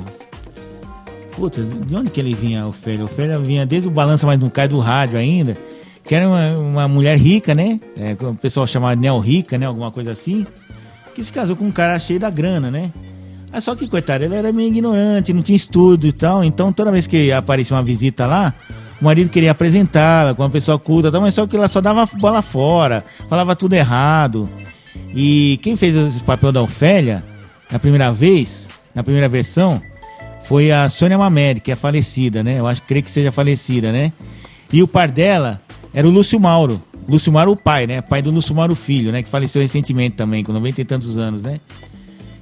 Puta, de onde que ele vinha, a Ofélia? A Ofélia vinha desde o Balança Mas Não Cai do rádio ainda, que era uma, uma mulher rica, né? É, o pessoal chamava Neo Rica, né? Alguma coisa assim. Que se casou com um cara cheio da grana, né? Mas só que, coitado, ele era meio ignorante, não tinha estudo e tal. Então, toda vez que aparecia uma visita lá, o marido queria apresentá-la com uma pessoa culta, tal, mas só que ela só dava bola fora, falava tudo errado. E quem fez esse papel da Ofélia, na primeira vez, na primeira versão, foi a Sônia Mamede, que é falecida, né? Eu acho, creio que seja falecida, né? E o par dela era o Lúcio Mauro. Lúcio Mauro, o pai, né? Pai do Lúcio Mauro Filho, né? Que faleceu recentemente também, com 90 e tantos anos, né?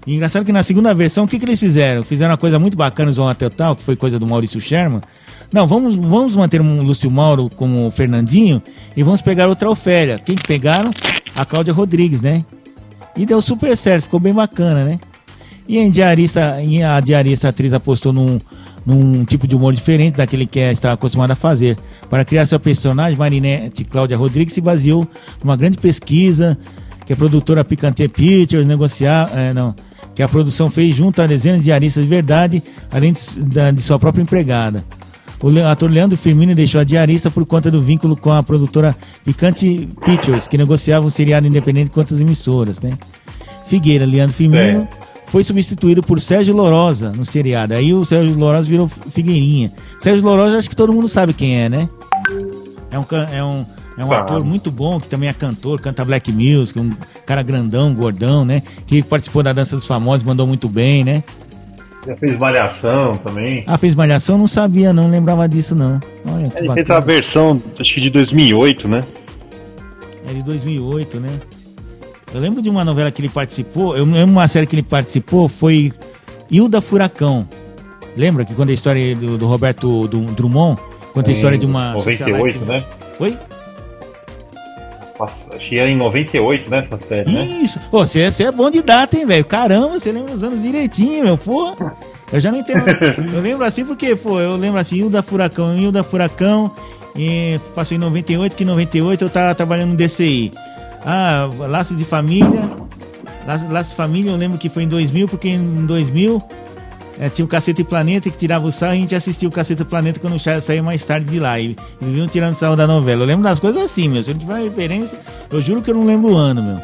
E engraçado que na segunda versão, o que, que eles fizeram? Fizeram uma coisa muito bacana, o Zona Total, que foi coisa do Maurício Sherman. Não, vamos, vamos manter um Lúcio Mauro como Fernandinho e vamos pegar outra Ofélia. Quem que pegaram? A Cláudia Rodrigues, né? E deu super certo, ficou bem bacana, né? E a diarista, a diarista a atriz apostou num, num tipo de humor diferente daquele que está acostumada a fazer. Para criar seu personagem, Marinette Cláudia Rodrigues se baseou numa grande pesquisa que a produtora Picante Pictures negociar, é, não, que a produção fez junto a dezenas de aristas de verdade, além de, de sua própria empregada. O ator Leandro Firmino deixou a diarista por conta do vínculo com a produtora Picante Pictures, que negociava um seriado independente com outras emissoras, né? Figueira, Leandro Firmino, é. foi substituído por Sérgio Lorosa no seriado. Aí o Sérgio Lorosa virou Figueirinha. Sérgio Lorosa, acho que todo mundo sabe quem é, né? É um, é um, é um ator muito bom, que também é cantor, canta black music, um cara grandão, gordão, né? Que participou da Dança dos Famosos, mandou muito bem, né? Já fez Malhação também. Ah, fez Malhação? Não sabia, não lembrava disso, não. Olha, Ele fez a versão, acho que de 2008, né? É de 2008, né? Eu lembro de uma novela que ele participou, eu lembro uma série que ele participou, foi Hilda Furacão. Lembra que quando a história do, do Roberto do, Drummond, conta a história de uma... 98, né? Oi? Era em 98, né, essa série, né? Isso. Pô, você, você é bom de data, hein, velho? Caramba, você lembra os anos direitinho, meu. Pô, eu já não entendo. eu lembro assim porque, pô, eu lembro assim, o da Furacão, o da Furacão, e passou em 98, que em 98 eu tava trabalhando no DCI. Ah, Laços de Família. Laços, Laços de Família, eu lembro que foi em 2000, porque em 2000 é, tinha o Cacete Planeta que tirava o e a gente assistia o Cacete Planeta quando saía mais tarde de lá. E, viviam tirando sarro da novela. Eu lembro das coisas assim, meu. Se eu não tiver referência, eu juro que eu não lembro o ano, meu.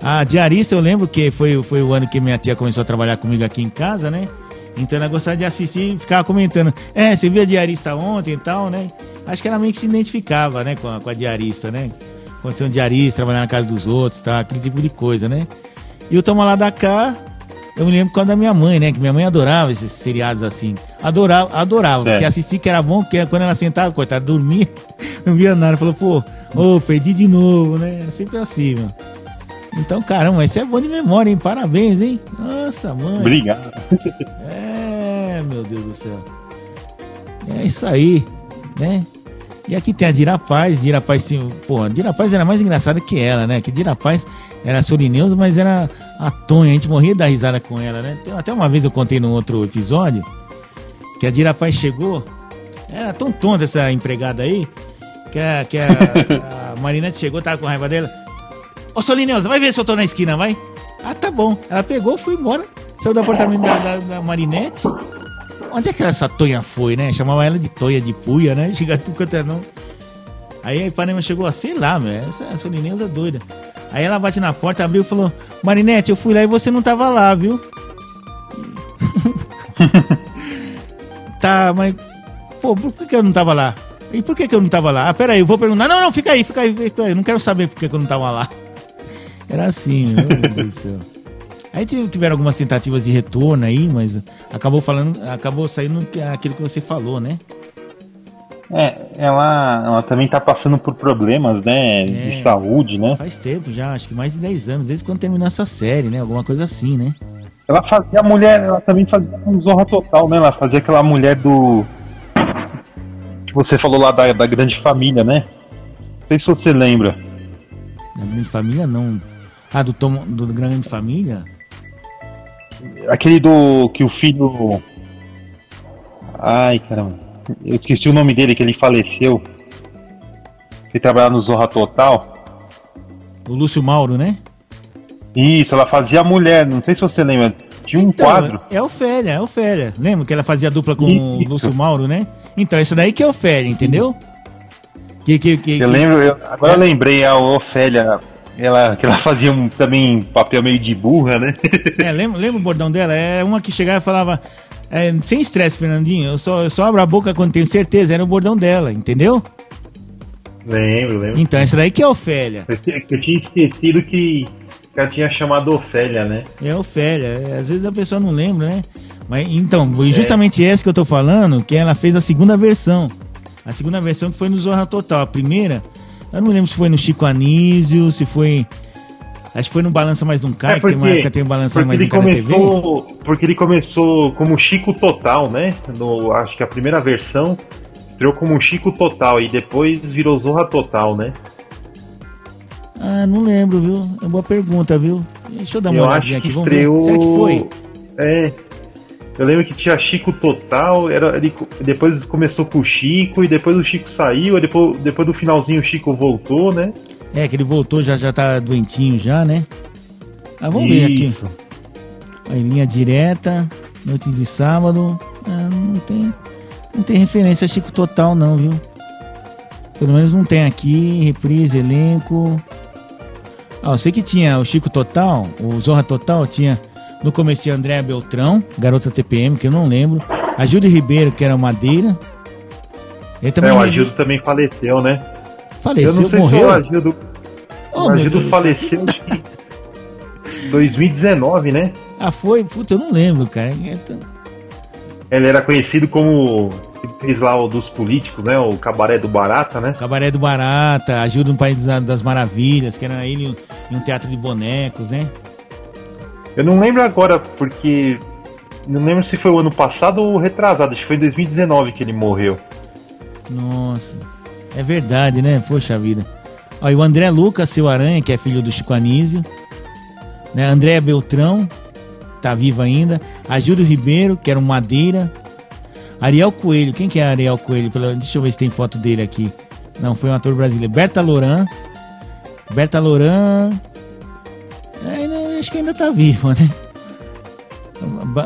A diarista eu lembro que foi, foi o ano que minha tia começou a trabalhar comigo aqui em casa, né? Então ela gostava de assistir e ficava comentando. É, você viu a diarista ontem e tal, né? Acho que ela meio que se identificava, né, com a, com a diarista, né? Quando ser um diarista, trabalhar na casa dos outros, tá? Aquele tipo de coisa, né? E o Toma Lá da Cá, eu me lembro quando da minha mãe, né? Que minha mãe adorava esses seriados assim. Adorava, adorava. Porque assistir que era bom, porque quando ela sentava, coitada, dormia, não via nada. Falou, pô, ô, oh, perdi de novo, né? É sempre assim, meu. Então, caramba, esse é bom de memória, hein? Parabéns, hein? Nossa, mãe. Obrigado. É, meu Deus do céu. É isso aí, né? E aqui tem a Dira Paz. Dira Paz, sim, pô, a Dira Paz era mais engraçada que ela, né? Que Dira Paz era Solineusa, mas era a Tonha. A gente morria da risada com ela, né? Até uma vez eu contei num outro episódio que a Dira Paz chegou. Era tão tonta essa empregada aí que a, que a, a Marinette chegou, tava com raiva dela. Ô Solineusa, vai ver se eu tô na esquina, vai? Ah, tá bom. Ela pegou, foi embora. Saiu do apartamento da, da, da Marinette Onde é que essa Tonha foi, né? Chamava ela de Tonha de Puia, né? Chega tu canta não. Aí a Ipanema chegou assim, sei lá, meu, essa, Lineusa é doida. Aí ela bate na porta, abriu e falou: Marinete, eu fui lá e você não tava lá, viu? tá, mas. Pô, por que, que eu não tava lá? E por que, que eu não tava lá? Ah, peraí, eu vou perguntar. Não, não, fica aí, fica aí, fica aí. Eu não quero saber por que, que eu não tava lá. Era assim, meu Deus do céu. Aí tiveram algumas tentativas de retorno aí, mas acabou falando, acabou saindo aquilo que você falou, né? É, ela, ela também tá passando por problemas, né, é, de saúde, né? Faz tempo já, acho que mais de 10 anos, desde quando terminou essa série, né? Alguma coisa assim, né? Ela fazia a mulher, ela também fazia um Zorra Total, né? Ela fazia aquela mulher do. que você falou lá da, da Grande Família, né? Não sei se você lembra. Da Grande Família não. Ah, do, Tom, do Grande Família? Aquele do. que o filho. Ai, caramba. Eu esqueci o nome dele, que ele faleceu. Que trabalhava no Zorra Total. O Lúcio Mauro, né? Isso, ela fazia a mulher, não sei se você lembra. Tinha um então, quadro. É Ofélia, é Ofélia. Lembra que ela fazia dupla com Isso. o Lúcio Mauro, né? Então, esse daí que é Ofélia, entendeu? Que, que, que, eu lembro, eu, agora é. eu lembrei a Ofélia ela, que ela fazia um, também um papel meio de burra, né? é, lembra, lembra o bordão dela? É uma que chegava e falava. É, sem estresse, Fernandinho. Eu só, eu só abro a boca quando tenho certeza. Era o bordão dela, entendeu? Lembro, lembro. Então, essa daí que é Ofélia. Eu, eu tinha esquecido que ela tinha chamado Ofélia, né? É Ofélia. É, às vezes a pessoa não lembra, né? Mas então, foi justamente é. essa que eu tô falando, que ela fez a segunda versão. A segunda versão que foi no Zorra Total. A primeira eu não lembro se foi no Chico Anísio, se foi. Acho que foi no Balança Mais um Cara, é porque, que tem uma época tem um Balança Mais um Cara começou, TV. Porque ele começou como Chico Total, né? No, acho que a primeira versão estreou como Chico Total e depois virou Zorra Total, né? Ah, não lembro, viu? É boa pergunta, viu? Deixa eu dar uma eu olhadinha aqui. Estreou... Será que foi? É, eu lembro que tinha Chico Total, era, ele, depois começou com o Chico, e depois o Chico saiu, depois, depois do finalzinho o Chico voltou, né? É, que ele voltou, já, já tá doentinho já, né? Ah, vamos Isso. ver aqui. Aí, linha direta, noite de sábado. Ah, não tem. Não tem referência a Chico Total não, viu? Pelo menos não tem aqui, reprise, elenco. Ah, eu sei que tinha o Chico Total, o Zorra Total, tinha no começo tinha Andréa Beltrão, garota TPM, que eu não lembro. A Júlia Ribeiro, que era Madeira. Ele também é, o Agildo também faleceu, né? Faleceu, eu não sei morreu? Se o Agildo, oh, o Agildo faleceu em 2019, né? Ah, foi? Puta, eu não lembro, cara. É ele era conhecido como fez lá o dos políticos, né? O Cabaré do Barata, né? Cabaré do Barata, Ajuda no País das Maravilhas, que era ele em um teatro de bonecos, né? Eu não lembro agora, porque. Não lembro se foi o ano passado ou retrasado, acho que foi em 2019 que ele morreu. Nossa. É verdade, né? Poxa vida. Ó, e o André Lucas, seu Aranha, que é filho do Chico Anísio. Né? André Beltrão, tá vivo ainda. A Júlio Ribeiro, que era um Madeira. Ariel Coelho, quem que é Ariel Coelho? Deixa eu ver se tem foto dele aqui. Não, foi um ator brasileiro. Berta Loran. Berta Loran. É, acho que ainda tá viva, né?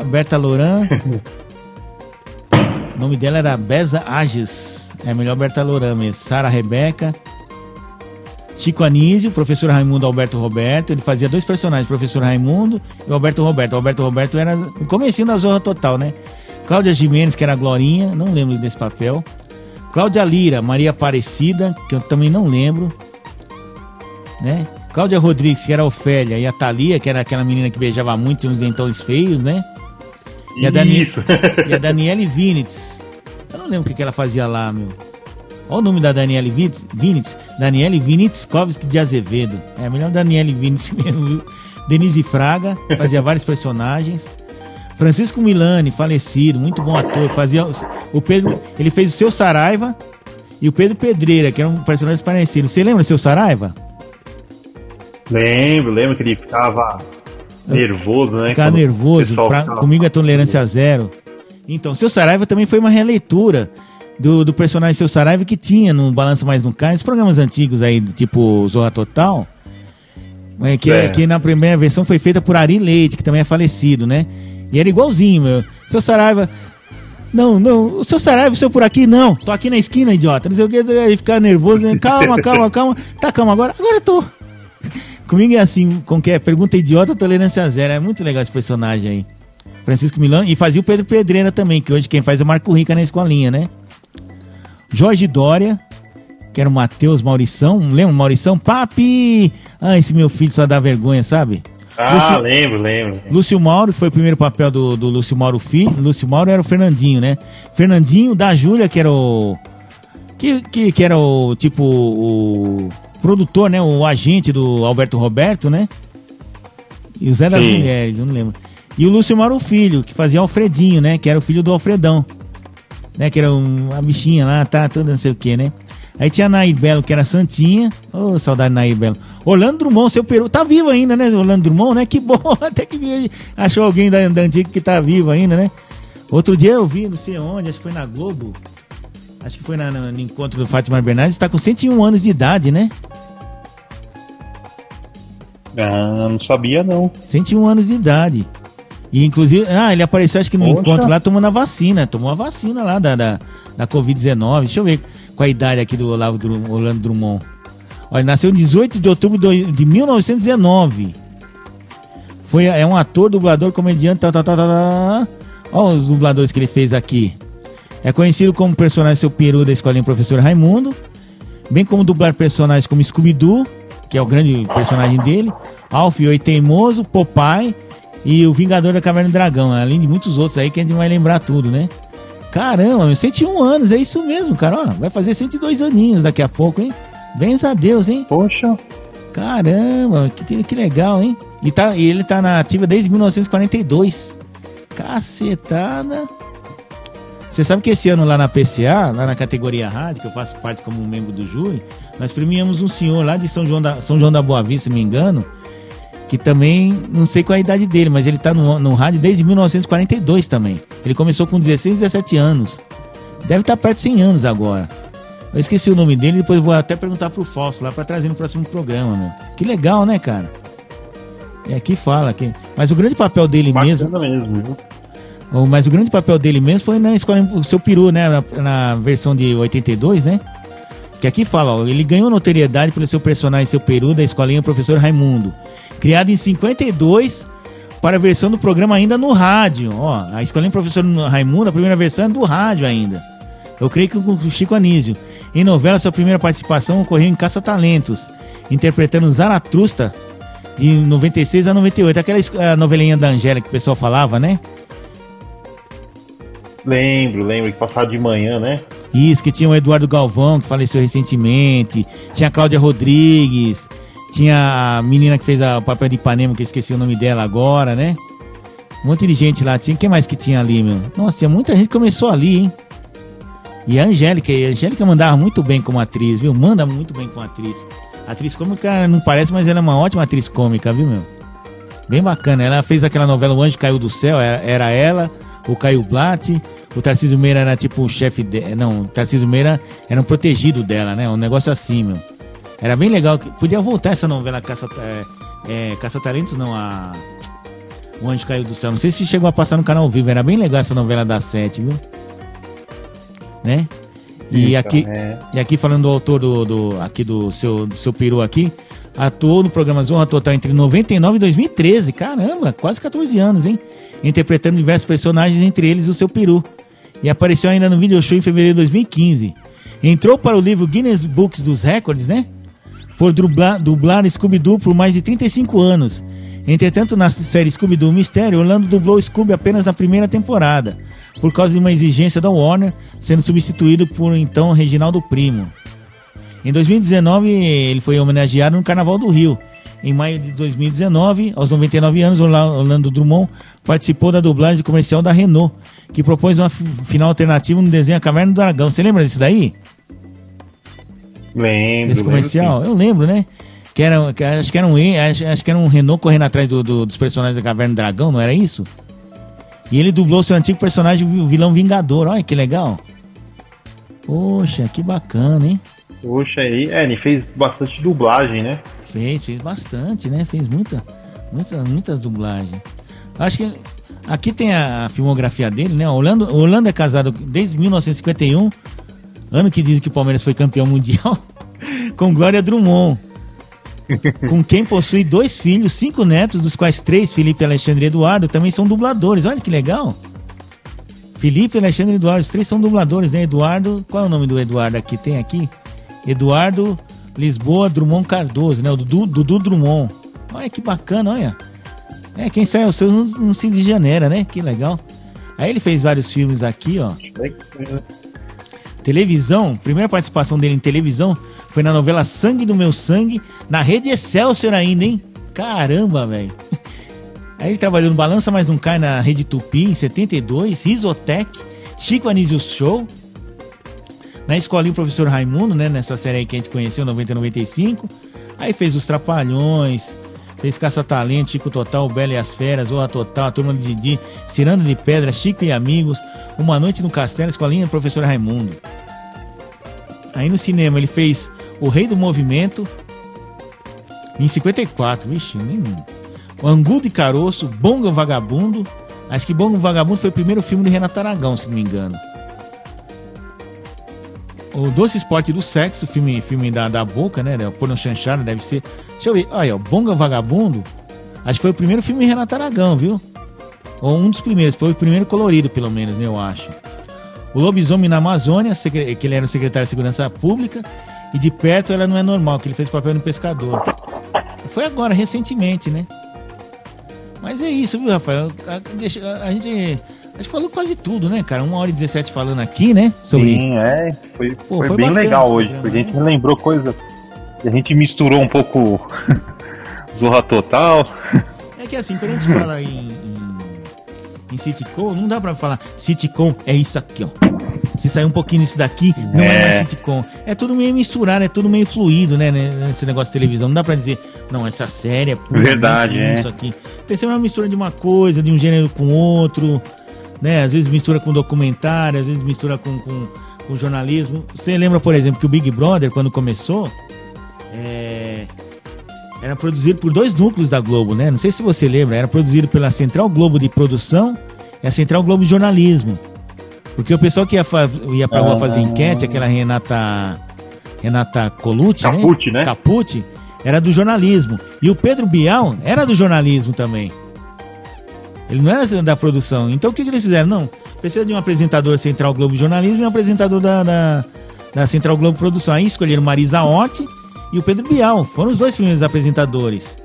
Berta Loran. o nome dela era Beza Ages. É melhor Berta Loran mesmo. Sara Rebeca. Chico Anísio, professor Raimundo Alberto Roberto. Ele fazia dois personagens, professor Raimundo e o Alberto Roberto. O Alberto Roberto era no comecinho da Zorra Total, né? Cláudia Jimenez, que era a Glorinha, não lembro desse papel. Cláudia Lira, Maria Aparecida, que eu também não lembro. Né? Cláudia Rodrigues, que era a Ofélia, e a Thalia, que era aquela menina que beijava muito e uns dentões feios, né? E a, Dani... e a Daniele Vinitz. Eu não lembro o que, que ela fazia lá, meu. Olha o nome da Daniele Vinitz. Daniele Vinitzkovski de Azevedo. É melhor Daniele Vinitz mesmo, viu? Denise Fraga, fazia vários personagens. Francisco Milani, falecido, muito bom ator. Fazia o Pedro, ele fez o seu Saraiva e o Pedro Pedreira, que eram personagens parecidos. Você lembra do seu Saraiva? Lembro, lembro que ele ficava nervoso, né? Ficava nervoso, pra, ficava... comigo é tolerância zero. Então, seu Saraiva também foi uma releitura do, do personagem Seu Saraiva que tinha no Balanço Mais no Cais, programas antigos aí, tipo Zorra Total, é, que, é. que na primeira versão foi feita por Ari Leite, que também é falecido, né? E era igualzinho, meu. Seu Saraiva. Não, não, o seu Saraiva, o seu por aqui, não. Tô aqui na esquina, idiota. Não sei o que, aí ficar nervoso. Né? Calma, calma, calma. Tá calma agora. Agora eu tô. Comigo é assim, com que é pergunta idiota, tolerância zero. É muito legal esse personagem aí. Francisco Milano. E fazia o Pedro Pedreira também, que hoje quem faz é o Marco Rica na escolinha, né? Jorge Dória, que era o Matheus Maurição, lembra Maurição? Papi! Ah, esse meu filho só dá vergonha, sabe? Ah, Lúcio, lembro, lembro. Lúcio Mauro, que foi o primeiro papel do, do Lúcio Mauro Filho. Lúcio Mauro era o Fernandinho, né? Fernandinho da Júlia, que era o. Que, que, que era o tipo o produtor, né? O agente do Alberto Roberto, né? E o Zé das Sim. Mulheres, eu não lembro. E o Lúcio Mauro Filho, que fazia Alfredinho, né? Que era o filho do Alfredão né? Que era uma bichinha lá, tá, toda não sei o que, né? Aí tinha a Nair Belo, que era Santinha. Ô, oh, saudade Nair Belo. Orlando Drummond, seu peru. Tá vivo ainda, né? Orlando Drummond, né? Que bom. Até que achou alguém da, da antiga que tá vivo ainda, né? Outro dia eu vi, não sei onde, acho que foi na Globo. Acho que foi na, no, no encontro do Fátima Bernardes. Está com 101 anos de idade, né? Ah, não sabia não. 101 anos de idade. E inclusive, ah, ele apareceu acho que no encontro lá tomando a vacina, tomou a vacina lá da, da, da Covid-19. Deixa eu ver qual a idade aqui do Olavo Drummond, Orlando Drummond. Olha, nasceu em 18 de outubro de 1919. Foi, é um ator, dublador, comediante, tal, tal, tal, tal. Olha os dubladores que ele fez aqui. É conhecido como personagem seu peru da escolinha Professor Raimundo, bem como dublar personagens como Scooby-Doo, que é o grande personagem dele, Alf o Teimoso, Popeye, e o Vingador da Caverna do Dragão, além de muitos outros aí que a gente vai lembrar tudo, né? Caramba, meu, 101 anos, é isso mesmo, cara. Ó, vai fazer 102 aninhos daqui a pouco, hein? Bens a Deus, hein? Poxa. Caramba, que, que legal, hein? E, tá, e ele tá na ativa desde 1942. Cacetada. Você sabe que esse ano lá na PCA, lá na categoria rádio, que eu faço parte como membro do júri, nós premiamos um senhor lá de São João da, São João da Boa Vista, se me engano, que também, não sei qual é a idade dele, mas ele tá no, no rádio desde 1942 também. Ele começou com 16, 17 anos. Deve estar tá perto de 100 anos agora. Eu esqueci o nome dele, depois vou até perguntar pro Fausto lá para trazer no próximo programa, meu. Que legal, né, cara? É aqui fala que, mas o grande papel dele Bacana mesmo, mesmo mas o grande papel dele mesmo foi na escola o seu peru, né, na, na versão de 82, né? Que aqui fala, ó, ele ganhou notoriedade pelo seu personagem, seu peru da escolinha Professor Raimundo criado em 52 para a versão do programa ainda no rádio. Ó, a Escolinha Professor Raimundo, a primeira versão é do rádio ainda. Eu creio que o Chico Anísio. Em novela, sua primeira participação ocorreu em Caça Talentos, interpretando Zaratrusta de 96 a 98. Aquela novelinha da Angélica que o pessoal falava, né? Lembro, lembro, que passava de manhã, né? Isso, que tinha o Eduardo Galvão, que faleceu recentemente, tinha a Cláudia Rodrigues, tinha a menina que fez a, o papel de Ipanema, que eu esqueci o nome dela agora, né? Um monte de gente lá. Tinha, quem mais que tinha ali, meu? Nossa, muita gente começou ali, hein? E a Angélica, a Angélica mandava muito bem como atriz, viu? Manda muito bem como atriz. Atriz cômica não parece, mas ela é uma ótima atriz cômica, viu, meu? Bem bacana. Ela fez aquela novela O Anjo Caiu do Céu, era, era ela, o Caio Blatt, o Tarcísio Meira era tipo o chefe de... Não, o Tarcísio Meira era um protegido dela, né? Um negócio assim, meu. Era bem legal. Podia voltar essa novela Caça, é, é, Caça Talentos, não, a. O Anjo Caiu do Céu. Não sei se chegou a passar no canal vivo. Era bem legal essa novela da Sete, viu? Né? E aqui, é. e aqui falando do autor do, do, aqui do seu, do seu peru aqui, atuou no programa Zorra Total entre 99 e 2013. Caramba, quase 14 anos, hein? Interpretando diversos personagens, entre eles o seu peru. E apareceu ainda no video show em fevereiro de 2015. Entrou para o livro Guinness Books dos Records, né? Por dublar, dublar Scooby-Doo por mais de 35 anos. Entretanto, na série Scooby-Doo Mistério, Orlando dublou Scooby apenas na primeira temporada, por causa de uma exigência da Warner, sendo substituído por então Reginaldo Primo. Em 2019, ele foi homenageado no Carnaval do Rio. Em maio de 2019, aos 99 anos, Orlando Drummond participou da dublagem comercial da Renault, que propôs uma final alternativa no desenho A Caverna do Dragão. Você lembra desse daí? Lembro. Esse comercial? Lembro, Eu lembro, né? Que era, que, acho, que era um, acho, acho, que era um Renault correndo atrás do, do, dos personagens da Caverna do Dragão, não era isso? E ele dublou seu antigo personagem, o vilão Vingador. Olha que legal. Poxa, que bacana, hein? Poxa, aí, é, ele fez bastante dublagem, né? Fez, fez bastante, né? Fez muita, muita, muitas dublagens. Acho que aqui tem a filmografia dele, né? Orlando, Orlando é casado desde 1951, ano que dizem que o Palmeiras foi campeão mundial, com Glória Drummond com quem possui dois filhos, cinco netos, dos quais três, Felipe, Alexandre e Eduardo, também são dubladores. Olha que legal. Felipe, Alexandre e Eduardo, os três são dubladores, né? Eduardo, qual é o nome do Eduardo aqui? Tem aqui? Eduardo Lisboa Drummond Cardoso, né? O Dudu, Dudu Drummond. Olha que bacana, olha. É, quem sai os seus no, no Cid de Janeiro, né? Que legal. Aí ele fez vários filmes aqui, ó. Televisão, primeira participação dele em televisão foi na novela Sangue do Meu Sangue, na rede Excelsior ainda, hein? Caramba, velho. Aí ele trabalhou no Balança Mas Não Cai na Rede Tupi em 72, Risotec, Chico Anísio Show, na escolinha o professor Raimundo, né? Nessa série aí que a gente conheceu, 90 95. Aí fez Os Trapalhões, fez Caça Talento, Chico Total, Bela e as Feras, Orra Total, a Turma de Didi, Cirando de Pedra, Chico e Amigos, Uma Noite no Castelo, Escolinha do professor Raimundo. Aí no cinema ele fez O Rei do Movimento, em 54, vixe, nem... O Angu de Caroço, Bonga Vagabundo. Acho que Bonga Vagabundo foi o primeiro filme de Renato Aragão, se não me engano. O Doce Esporte do Sexo, filme, filme da, da boca, né? Porno Chanchada deve ser. Deixa eu ver. Olha, o Bonga Vagabundo. Acho que foi o primeiro filme Renato Aragão, viu? Ou um dos primeiros. Foi o primeiro colorido, pelo menos, né? Eu acho. O Lobisomem na Amazônia, que ele era o secretário de Segurança Pública. E de perto ela não é normal, que ele fez papel no pescador. Foi agora, recentemente, né? Mas é isso, viu, Rafael? A, a, a gente. A gente falou quase tudo, né, cara? Uma hora e 17 falando aqui, né? Sobre... Sim, é. Foi, Pô, foi, foi bem legal hoje, porque a gente né? lembrou coisas. A gente misturou um pouco Zorra Total. É que assim, quando a gente fala em, em sitcom, não dá pra falar sitcom é isso aqui, ó. Se sair um pouquinho nisso daqui, não é, é mais sitcom. É tudo meio misturado, é tudo meio fluido, né? Nesse negócio de televisão. Não dá pra dizer, não, essa série é Verdade, é. isso aqui. Tem sempre uma mistura de uma coisa, de um gênero com outro, né? Às vezes mistura com documentário, às vezes mistura com, com, com jornalismo. Você lembra, por exemplo, que o Big Brother, quando começou, é era produzido por dois núcleos da Globo, né? Não sei se você lembra, era produzido pela Central Globo de Produção e a Central Globo de Jornalismo. Porque o pessoal que ia, ia pra rua fazer enquete, aquela Renata. Renata Colucci, Capucci, né? né? Capucci, era do jornalismo. E o Pedro Bial era do jornalismo também. Ele não era da produção. Então o que, que eles fizeram? Não, precisa de um apresentador Central Globo de Jornalismo e um apresentador da, da, da Central Globo Produção. Aí escolheram Marisa Hort e o Pedro Bial. Foram os dois primeiros apresentadores.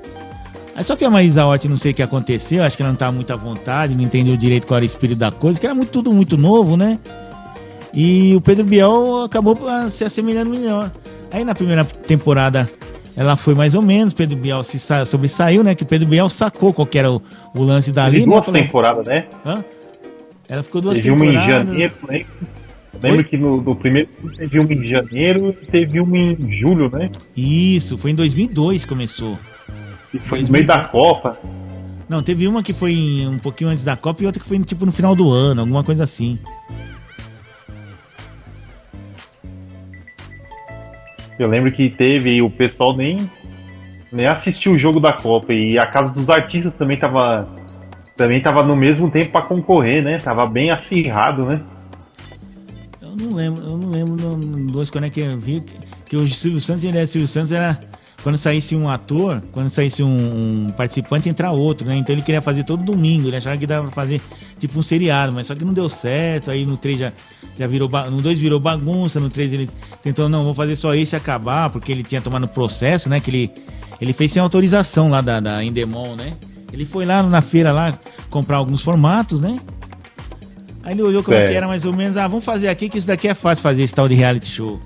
Só que a Marisa Hort, não sei o que aconteceu, acho que ela não estava muito à vontade, não entendeu direito qual era o espírito da coisa, que era muito, tudo muito novo, né? E o Pedro Bial acabou se assemelhando melhor. Aí na primeira temporada ela foi mais ou menos, Pedro Bial se sobressaiu, né? Que o Pedro Bial sacou qual era o, o lance dali. Duas né? temporadas, né? Hã? Ela ficou duas Teve temporadas. Uma em janeiro, Lembro que no, no, primeiro teve um em janeiro e teve um em julho, né? Isso, foi em 2002 que começou. E foi 2000... no meio da Copa. Não, teve uma que foi um pouquinho antes da Copa e outra que foi tipo no final do ano, alguma coisa assim. Eu lembro que teve e o pessoal nem, nem assistiu o jogo da Copa e a Casa dos Artistas também tava também tava no mesmo tempo para concorrer, né? Tava bem acirrado, né? Eu não lembro, eu não lembro dois quando é que eu vi que o Silvio Santos, ele é Silvio Santos era quando saísse um ator, quando saísse um, um, participante, entrar outro, né? Então ele queria fazer todo domingo, ele achava que dava pra fazer tipo um seriado, mas só que não deu certo, aí no 3 já, já virou, no 2 virou bagunça, no 3 ele tentou, não, vou fazer só esse acabar, porque ele tinha tomado processo, né? Que ele, ele fez sem autorização lá da, da Endemol, né? Ele foi lá na feira lá comprar alguns formatos, né? Aí ele olhou como é. que era mais ou menos, ah, vamos fazer aqui que isso daqui é fácil fazer esse tal de reality show.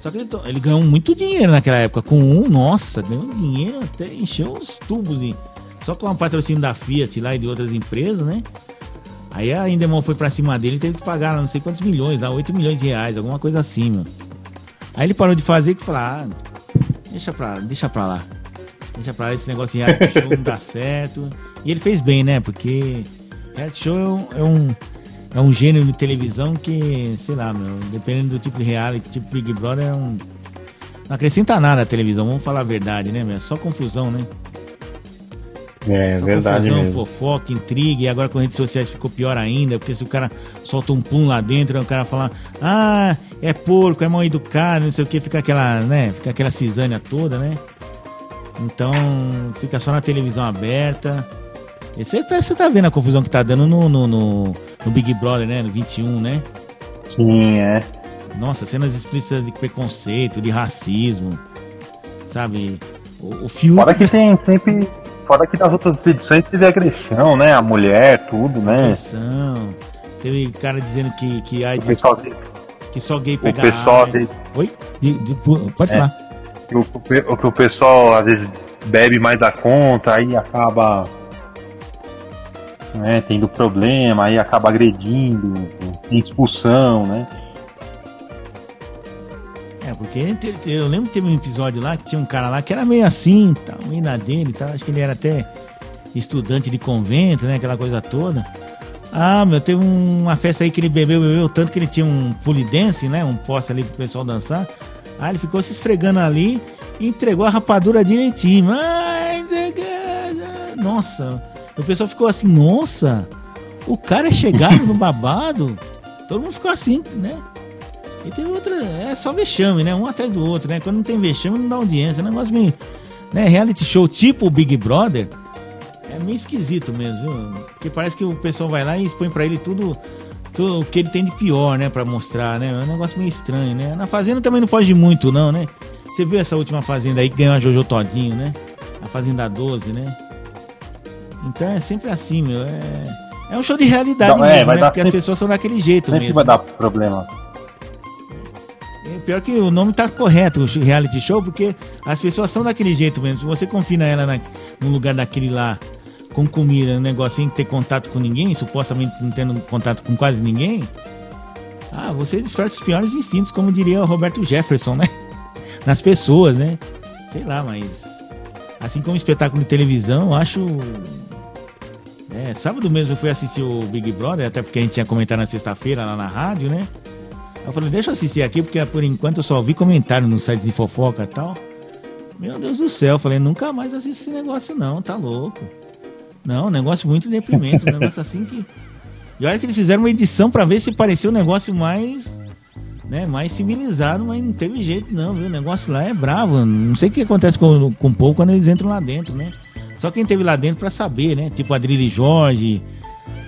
Só que ele, ele, ganhou muito dinheiro naquela época. Com um, nossa, ganhou dinheiro até encheu os tubos. De, só com o patrocínio da Fiat lá e de outras empresas, né? Aí a Indemol foi pra cima dele e teve que pagar não sei quantos milhões, lá, 8 milhões de reais, alguma coisa assim, meu. Aí ele parou de fazer e falou, ah, deixa pra, deixa pra lá. Deixa pra lá, esse negócio de show não dá certo. E ele fez bem, né? Porque reality show é um, é é um gênero de televisão que, sei lá, meu, dependendo do tipo de reality, tipo Big Brother, é um. Não acrescenta nada a televisão, vamos falar a verdade, né, meu? É só confusão, né? É, só verdade confusão, mesmo. fofoca, intriga, e agora com redes sociais ficou pior ainda, porque se o cara solta um pum lá dentro, o cara fala, ah, é porco, é mal educado, não sei o que, fica aquela, né, fica aquela cisânia toda, né? Então, fica só na televisão aberta. Você tá, você tá vendo a confusão que tá dando no, no, no no Big Brother, né? No 21, né? Sim, é. Nossa, cenas explícitas de preconceito, de racismo, sabe? O, o filme. Fora que tem sempre. Fora que nas outras edições teve agressão, né? A mulher, tudo, né? Agressão. Teve cara dizendo que, que, ai, pessoal que só gay pega o pessoal de... Oi? De, de, pode é. falar. O, o, o que o pessoal às vezes bebe mais da conta, aí acaba né, tendo problema, aí acaba agredindo, tem expulsão, né? É, porque eu lembro que teve um episódio lá que tinha um cara lá que era meio assim, tá, meio na dele, tá, acho que ele era até estudante de convento, né, aquela coisa toda. Ah, meu, teve uma festa aí que ele bebeu, bebeu tanto que ele tinha um polidense, né, um poste ali pro pessoal dançar. Ah, ele ficou se esfregando ali e entregou a rapadura direitinho. Mas, nossa, o pessoal ficou assim, nossa, o cara é chegado no babado. Todo mundo ficou assim, né? E teve outra, é só vexame, né? Um atrás do outro, né? Quando não tem vexame, não dá audiência. É um negócio meio, né? Reality show tipo o Big Brother é meio esquisito mesmo, viu? Porque parece que o pessoal vai lá e expõe pra ele tudo, tudo o que ele tem de pior, né? Pra mostrar, né? É um negócio meio estranho, né? Na Fazenda também não foge muito, não, né? Você viu essa última Fazenda aí que ganhou a Jojo Todinho, né? A Fazenda 12, né? Então é sempre assim, meu. É, é um show de realidade não, é, mesmo, né? Porque sempre, as pessoas são daquele jeito sempre mesmo. vai dar problema. É, pior que o nome tá correto, o reality show, porque as pessoas são daquele jeito mesmo. Se você confina ela na, no lugar daquele lá, com comida, um negócio sem ter contato com ninguém, supostamente não tendo contato com quase ninguém, ah, você desperta os piores instintos, como diria o Roberto Jefferson, né? Nas pessoas, né? Sei lá, mas. Assim como espetáculo de televisão, eu acho é, sábado mesmo eu fui assistir o Big Brother, até porque a gente tinha comentado na sexta-feira lá na rádio, né? Eu falei, deixa eu assistir aqui, porque por enquanto eu só ouvi comentário nos sites de fofoca e tal. Meu Deus do céu, eu falei, nunca mais assisto esse negócio não, tá louco. Não, negócio muito deprimente, um negócio assim que... E olha que eles fizeram uma edição para ver se parecia um negócio mais... Né, mais civilizado, mas não teve jeito não, viu? O negócio lá é bravo. Não sei o que acontece com, com o povo quando eles entram lá dentro, né? Só quem teve lá dentro para saber, né? Tipo Adrilho Jorge,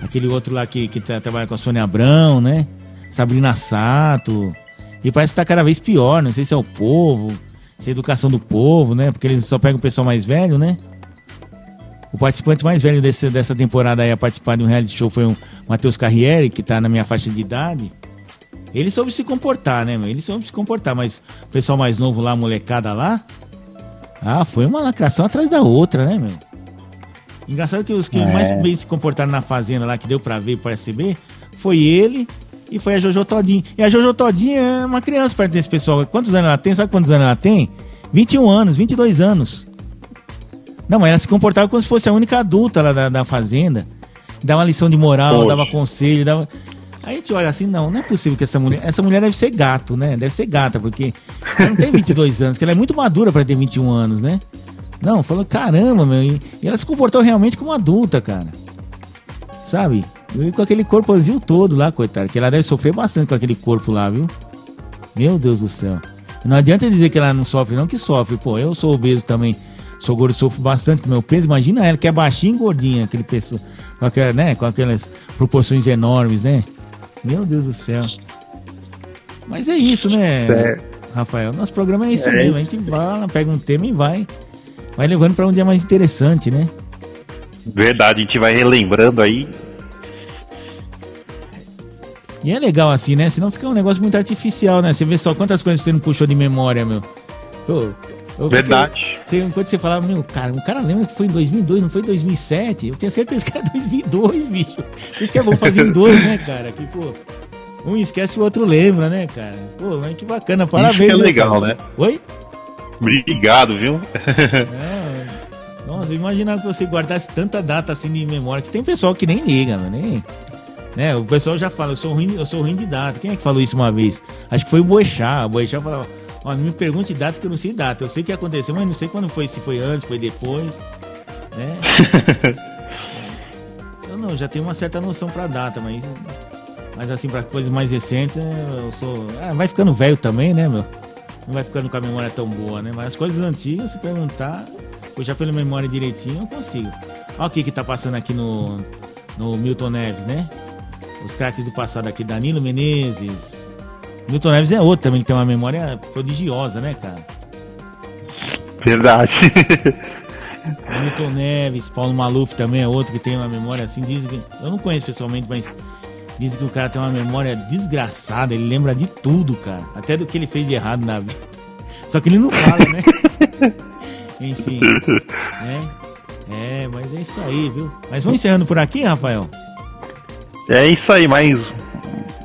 aquele outro lá que, que tá, trabalha com a Sônia Abrão, né? Sabrina Sato. E parece que tá cada vez pior, não sei se é o povo, se é a educação do povo, né? Porque eles só pegam o pessoal mais velho, né? O participante mais velho desse, dessa temporada aí a participar de um reality show foi o Matheus Carriere, que tá na minha faixa de idade. Ele soube se comportar, né, meu? Ele soube se comportar, mas o pessoal mais novo lá, molecada lá, ah, foi uma lacração atrás da outra, né, meu? Engraçado que os que é. mais bem se comportaram na fazenda lá, que deu pra ver e perceber, foi ele E foi a Jojo Todinho. E a Jojo Todinho é uma criança perto desse pessoal. Quantos anos ela tem? Sabe quantos anos ela tem? 21 anos, 22 anos. Não, mas ela se comportava como se fosse a única adulta lá da, da fazenda. Dava lição de moral, Poxa. dava conselho, dava... Aí a gente olha assim, não, não é possível que essa mulher. Essa mulher deve ser gato, né? Deve ser gata, porque ela não tem 22 anos, que ela é muito madura para ter 21 anos, né? Não, falou, caramba, meu. E ela se comportou realmente como adulta, cara. Sabe? E com aquele corpozinho todo lá, coitado. Que ela deve sofrer bastante com aquele corpo lá, viu? Meu Deus do céu. Não adianta dizer que ela não sofre, não, que sofre. Pô, eu sou obeso também. Sou gordo, sofro bastante com meu peso. Imagina ela que é baixinha e gordinha, aquele pessoa, com, aquela, né, com aquelas proporções enormes, né? Meu Deus do céu. Mas é isso, né, certo. Rafael? Nosso programa é isso é mesmo. A gente fala, pega um tema e vai. Vai levando para um dia mais interessante, né? Verdade, a gente vai relembrando aí. E é legal assim, né? Senão fica um negócio muito artificial, né? Você vê só quantas coisas você não puxou de memória, meu. Pô, Verdade. Você, quando você falava, meu, cara, o cara lembra que foi em 2002, não foi em 2007? Eu tinha certeza que era 2002, bicho. Por isso que é bom fazer em dois, né, cara? Que, pô, um esquece e o outro lembra, né, cara? Pô, mas que bacana, parabéns. Isso é legal, né? Oi? Obrigado, viu? é, nossa, imaginava que você guardasse tanta data assim de memória, que tem pessoal que nem liga, mano, nem... Né, o pessoal já fala, eu sou ruim, eu sou ruim de data. Quem é que falou isso uma vez? Acho que foi o Boechat. O Boechat falava, ó, não me pergunte data que eu não sei data. Eu sei que aconteceu, mas não sei quando foi, se foi antes, foi depois. Né? eu não, já tenho uma certa noção pra data, mas. Mas assim, pra coisas mais recentes, né, eu sou. Ah, vai ficando velho também, né, meu? Não vai ficando com a memória tão boa, né? Mas as coisas antigas, se perguntar, puxar pela memória direitinho, eu consigo. Olha o que que tá passando aqui no, no Milton Neves, né? Os craques do passado aqui, Danilo Menezes. Milton Neves é outro também, que tem uma memória prodigiosa, né, cara? Verdade. Milton Neves, Paulo Maluf também é outro que tem uma memória assim. Dizem que, eu não conheço pessoalmente, mas dizem que o cara tem uma memória desgraçada. Ele lembra de tudo, cara. Até do que ele fez de errado na vida. Só que ele não fala, né? Enfim. Né? É, mas é isso aí, viu? Mas vamos encerrando por aqui, Rafael? É isso aí, mais,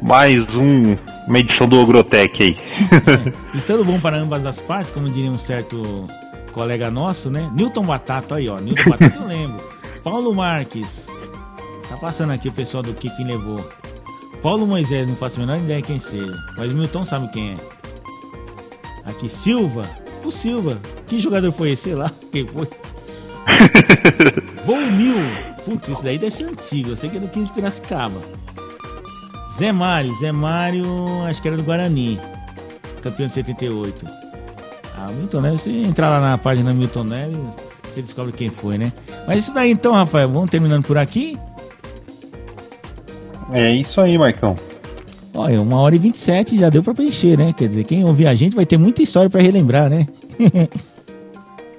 mais um, uma edição do Ogrotec aí. Estando bom para ambas as partes, como diria um certo colega nosso, né? Newton Batata, aí ó, Newton Batata eu lembro. Paulo Marques, tá passando aqui o pessoal do que levou. Paulo Moisés, não faço a menor ideia quem seja, mas o Milton sabe quem é. Aqui, Silva, o Silva, que jogador foi esse? Sei lá, quem foi. Volmil, Putz, isso daí deve ser antigo. Eu sei que é do 15 Piracicaba. Zé Mário. Zé Mário, acho que era do Guarani. Campeão de 78. Ah, Milton Neves, se entrar lá na página Milton Neves, você descobre quem foi, né? Mas isso daí então, Rafael, vamos terminando por aqui? É isso aí, Marcão. Olha, uma hora e 27 já deu pra preencher, né? Quer dizer, quem ouvir a gente vai ter muita história para relembrar, né?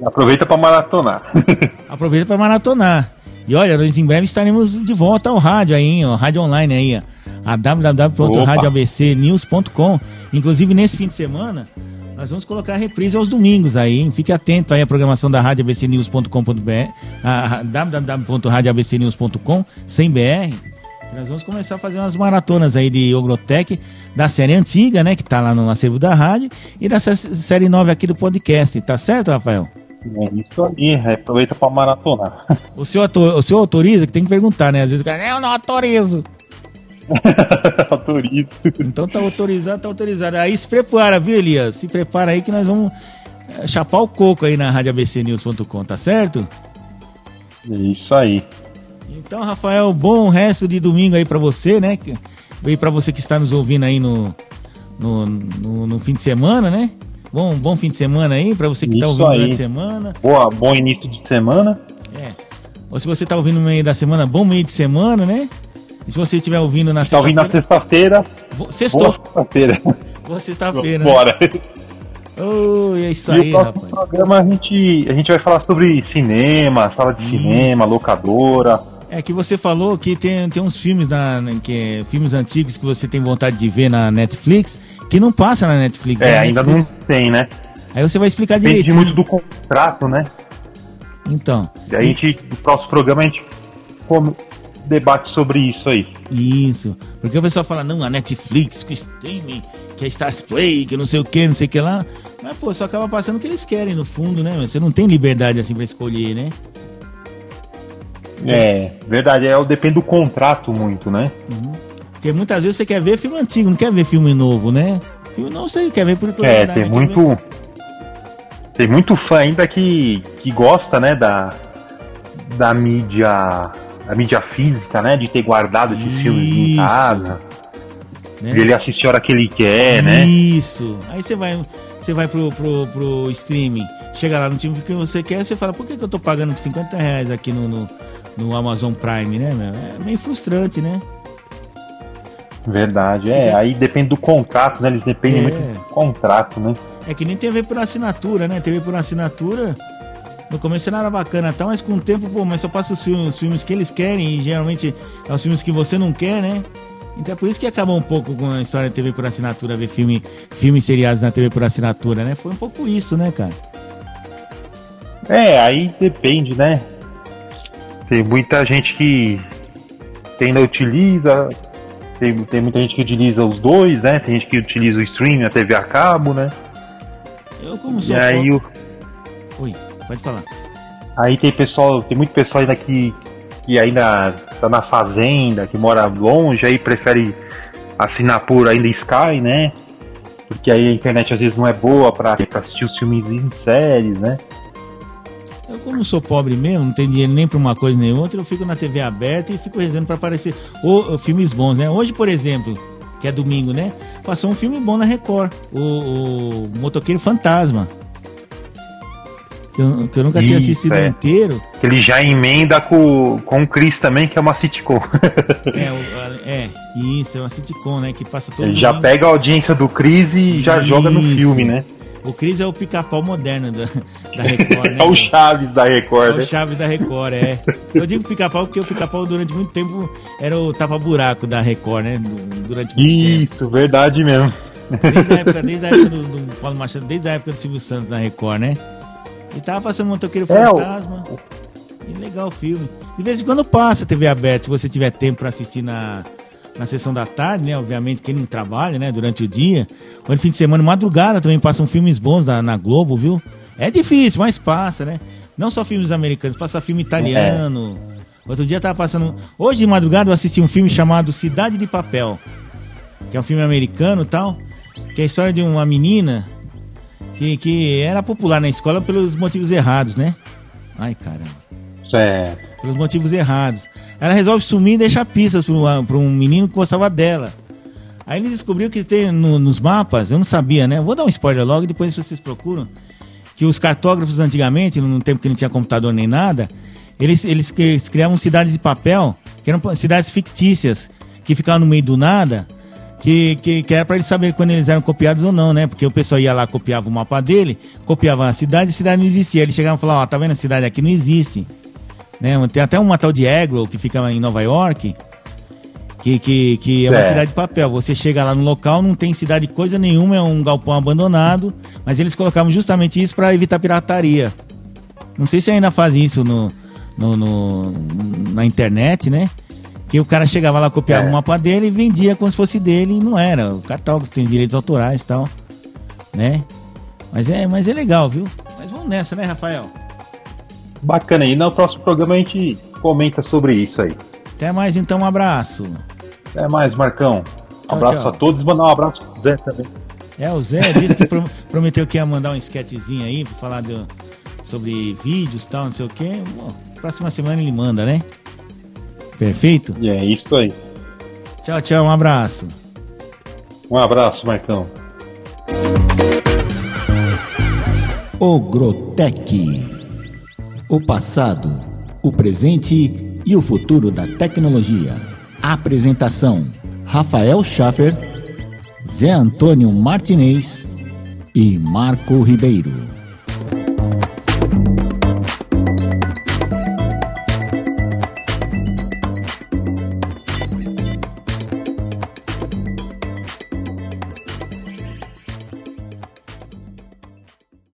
Aproveita para maratonar. Aproveita para maratonar. E olha, nós em breve estaremos de volta ao rádio aí, ó, rádio online aí, a www.radioabcnews.com. Inclusive nesse fim de semana, nós vamos colocar a reprise aos domingos aí, hein? Fique atento aí à programação da radioabcnews.com.br, www.radioabcnews.com, sem BR. Nós vamos começar a fazer umas maratonas aí de Ogrotec, da série antiga, né, que tá lá no acervo da rádio, e da série nova aqui do podcast, tá certo, Rafael? É isso aí, aproveita pra maratonar. O senhor, o senhor autoriza? Que tem que perguntar, né? Às vezes o cara, eu não autorizo. autorizo. Então tá autorizado, tá autorizado. Aí se prepara, viu, Elias? Se prepara aí que nós vamos eh, chapar o coco aí na radioabcnews.com, tá certo? É isso aí. Então, Rafael, bom resto de domingo aí para você, né? E para você que está nos ouvindo aí no, no, no, no fim de semana, né? Bom, bom fim de semana aí para você que está ouvindo aí. durante a semana. Boa, bom início de semana. É. Ou se você está ouvindo no meio da semana, bom meio de semana, né? E se você estiver ouvindo na sexta-feira. Está ouvindo na sexta-feira. Sextou. Boa sexta-feira. Boa sexta-feira. Bora. Né? Oh, é isso e aí, rapaz. No programa a gente, a gente vai falar sobre cinema, sala de cinema, locadora. É que você falou que tem, tem uns filmes na, que, filmes antigos que você tem vontade de ver na Netflix que não passa na Netflix. É, né? ainda Netflix. não tem, né? Aí você vai explicar direito. Depende muito do contrato, né? Então. E a gente, no próximo programa, a gente come, debate sobre isso aí. Isso. Porque o pessoal fala, não, a Netflix, que streaming, que é Stars Play, que não sei o que, não sei o que lá. Mas, pô, só acaba passando o que eles querem, no fundo, né? Você não tem liberdade assim pra escolher, né? É, verdade, é, depende do contrato muito, né? Uhum. Porque muitas vezes você quer ver filme antigo, não quer ver filme novo, né? Filme não você quer ver por É, tem muito. Ver... Tem muito fã ainda que, que gosta, né, da, da mídia. Da mídia física, né? De ter guardado esses Isso. filmes em casa. Né? De ele assistir a hora que ele quer, Isso. né? Isso. Aí você vai, você vai pro, pro, pro streaming, chega lá no time que você quer, você fala, por que, que eu tô pagando 50 reais aqui no, no, no Amazon Prime, né, meu? É meio frustrante, né? Verdade, é. Aí depende do contrato, né? Eles dependem é. muito do contrato, né? É que nem TV por assinatura, né? TV por assinatura. No começo não era bacana, tá? Mas com o tempo, pô, mas só passa os filmes, os filmes que eles querem e geralmente é os filmes que você não quer, né? Então é por isso que acabou um pouco com a história da TV por assinatura, ver filme, filmes seriados na TV por assinatura, né? Foi um pouco isso, né, cara? É, aí depende, né? Tem muita gente que ainda utiliza, tem, tem muita gente que utiliza os dois, né? Tem gente que utiliza o streaming, a TV a cabo, né? Eu como sou. E aí o... Oi, pode falar. Aí tem pessoal, tem muito pessoal ainda que, que ainda tá na fazenda, que mora longe, aí prefere assinar por ainda Sky, né? Porque aí a internet às vezes não é boa pra, pra assistir os filmes em séries, né? Eu, como sou pobre mesmo, não tenho dinheiro nem para uma coisa nem outra, eu fico na TV aberta e fico rezando para aparecer ou, filmes bons, né? Hoje, por exemplo, que é domingo, né? Passou um filme bom na Record, o, o Motoqueiro Fantasma. Que eu, que eu nunca Isso, tinha assistido é. inteiro. Ele já emenda com, com o Chris também, que é uma sitcom. é, é, isso, é uma sitcom, né? Que passa todo Ele já pega a audiência do Chris e já isso. joga no filme, né? O Cris é o pica-pau moderno da, da Record, né? é o Chaves da Record, É o Chaves da Record, é. Eu digo pica-pau porque o pica-pau durante muito tempo era o tapa-buraco da Record, né? Durante muito Isso, tempo. verdade mesmo. Desde a época, desde a época do, do, Paulo Machado, desde a época do Silvio Santos na Record, né? E tava passando um Motoqueiro Fantasma. É, o... E legal o filme. De vez em quando passa a TV aberta, se você tiver tempo para assistir na na sessão da tarde, né? Obviamente quem não trabalha, né? Durante o dia. Ou no fim de semana, madrugada também passam filmes bons na, na Globo, viu? É difícil, mas passa, né? Não só filmes americanos, passa filme italiano. É. Outro dia tava passando. Hoje de madrugada eu assisti um filme chamado Cidade de Papel, que é um filme americano tal, que é a história de uma menina que, que era popular na escola pelos motivos errados, né? Ai, caramba. Certo. Pelos motivos errados. Ela resolve sumir e deixar pistas para um menino que gostava dela. Aí ele descobriu que tem no, nos mapas, eu não sabia, né? Vou dar um spoiler logo, depois vocês procuram. Que os cartógrafos antigamente, no tempo que não tinha computador nem nada, eles, eles, eles criavam cidades de papel, que eram cidades fictícias, que ficavam no meio do nada, que, que, que era para eles saberem quando eles eram copiados ou não, né? Porque o pessoal ia lá, copiava o mapa dele, copiava a cidade, a cidade não existia. Eles chegavam e falavam, ó, tá vendo a cidade aqui não existe. Né? Tem até uma tal de Agro que fica em Nova York, que, que, que é uma cidade de papel. Você chega lá no local, não tem cidade coisa nenhuma, é um galpão abandonado, mas eles colocavam justamente isso para evitar pirataria. Não sei se ainda fazem isso no, no, no, na internet, né? Que o cara chegava lá, copiava é. o mapa dele e vendia como se fosse dele e não era. O cartão tem direitos autorais e tal, né? Mas é, mas é legal, viu? Mas vamos nessa, né, Rafael? Bacana. E no próximo programa a gente comenta sobre isso aí. Até mais então, um abraço. Até mais, Marcão. Um abraço tchau. a todos mandar um abraço pro Zé também. É, o Zé disse que prometeu que ia mandar um esquetezinho aí pra falar do, sobre vídeos e tal, não sei o quê. Bom, próxima semana ele manda, né? Perfeito? E é isso aí. Tchau, tchau, um abraço. Um abraço, Marcão. O Grotec o passado, o presente e o futuro da tecnologia. Apresentação: Rafael Schaffer, Zé Antônio Martinez e Marco Ribeiro.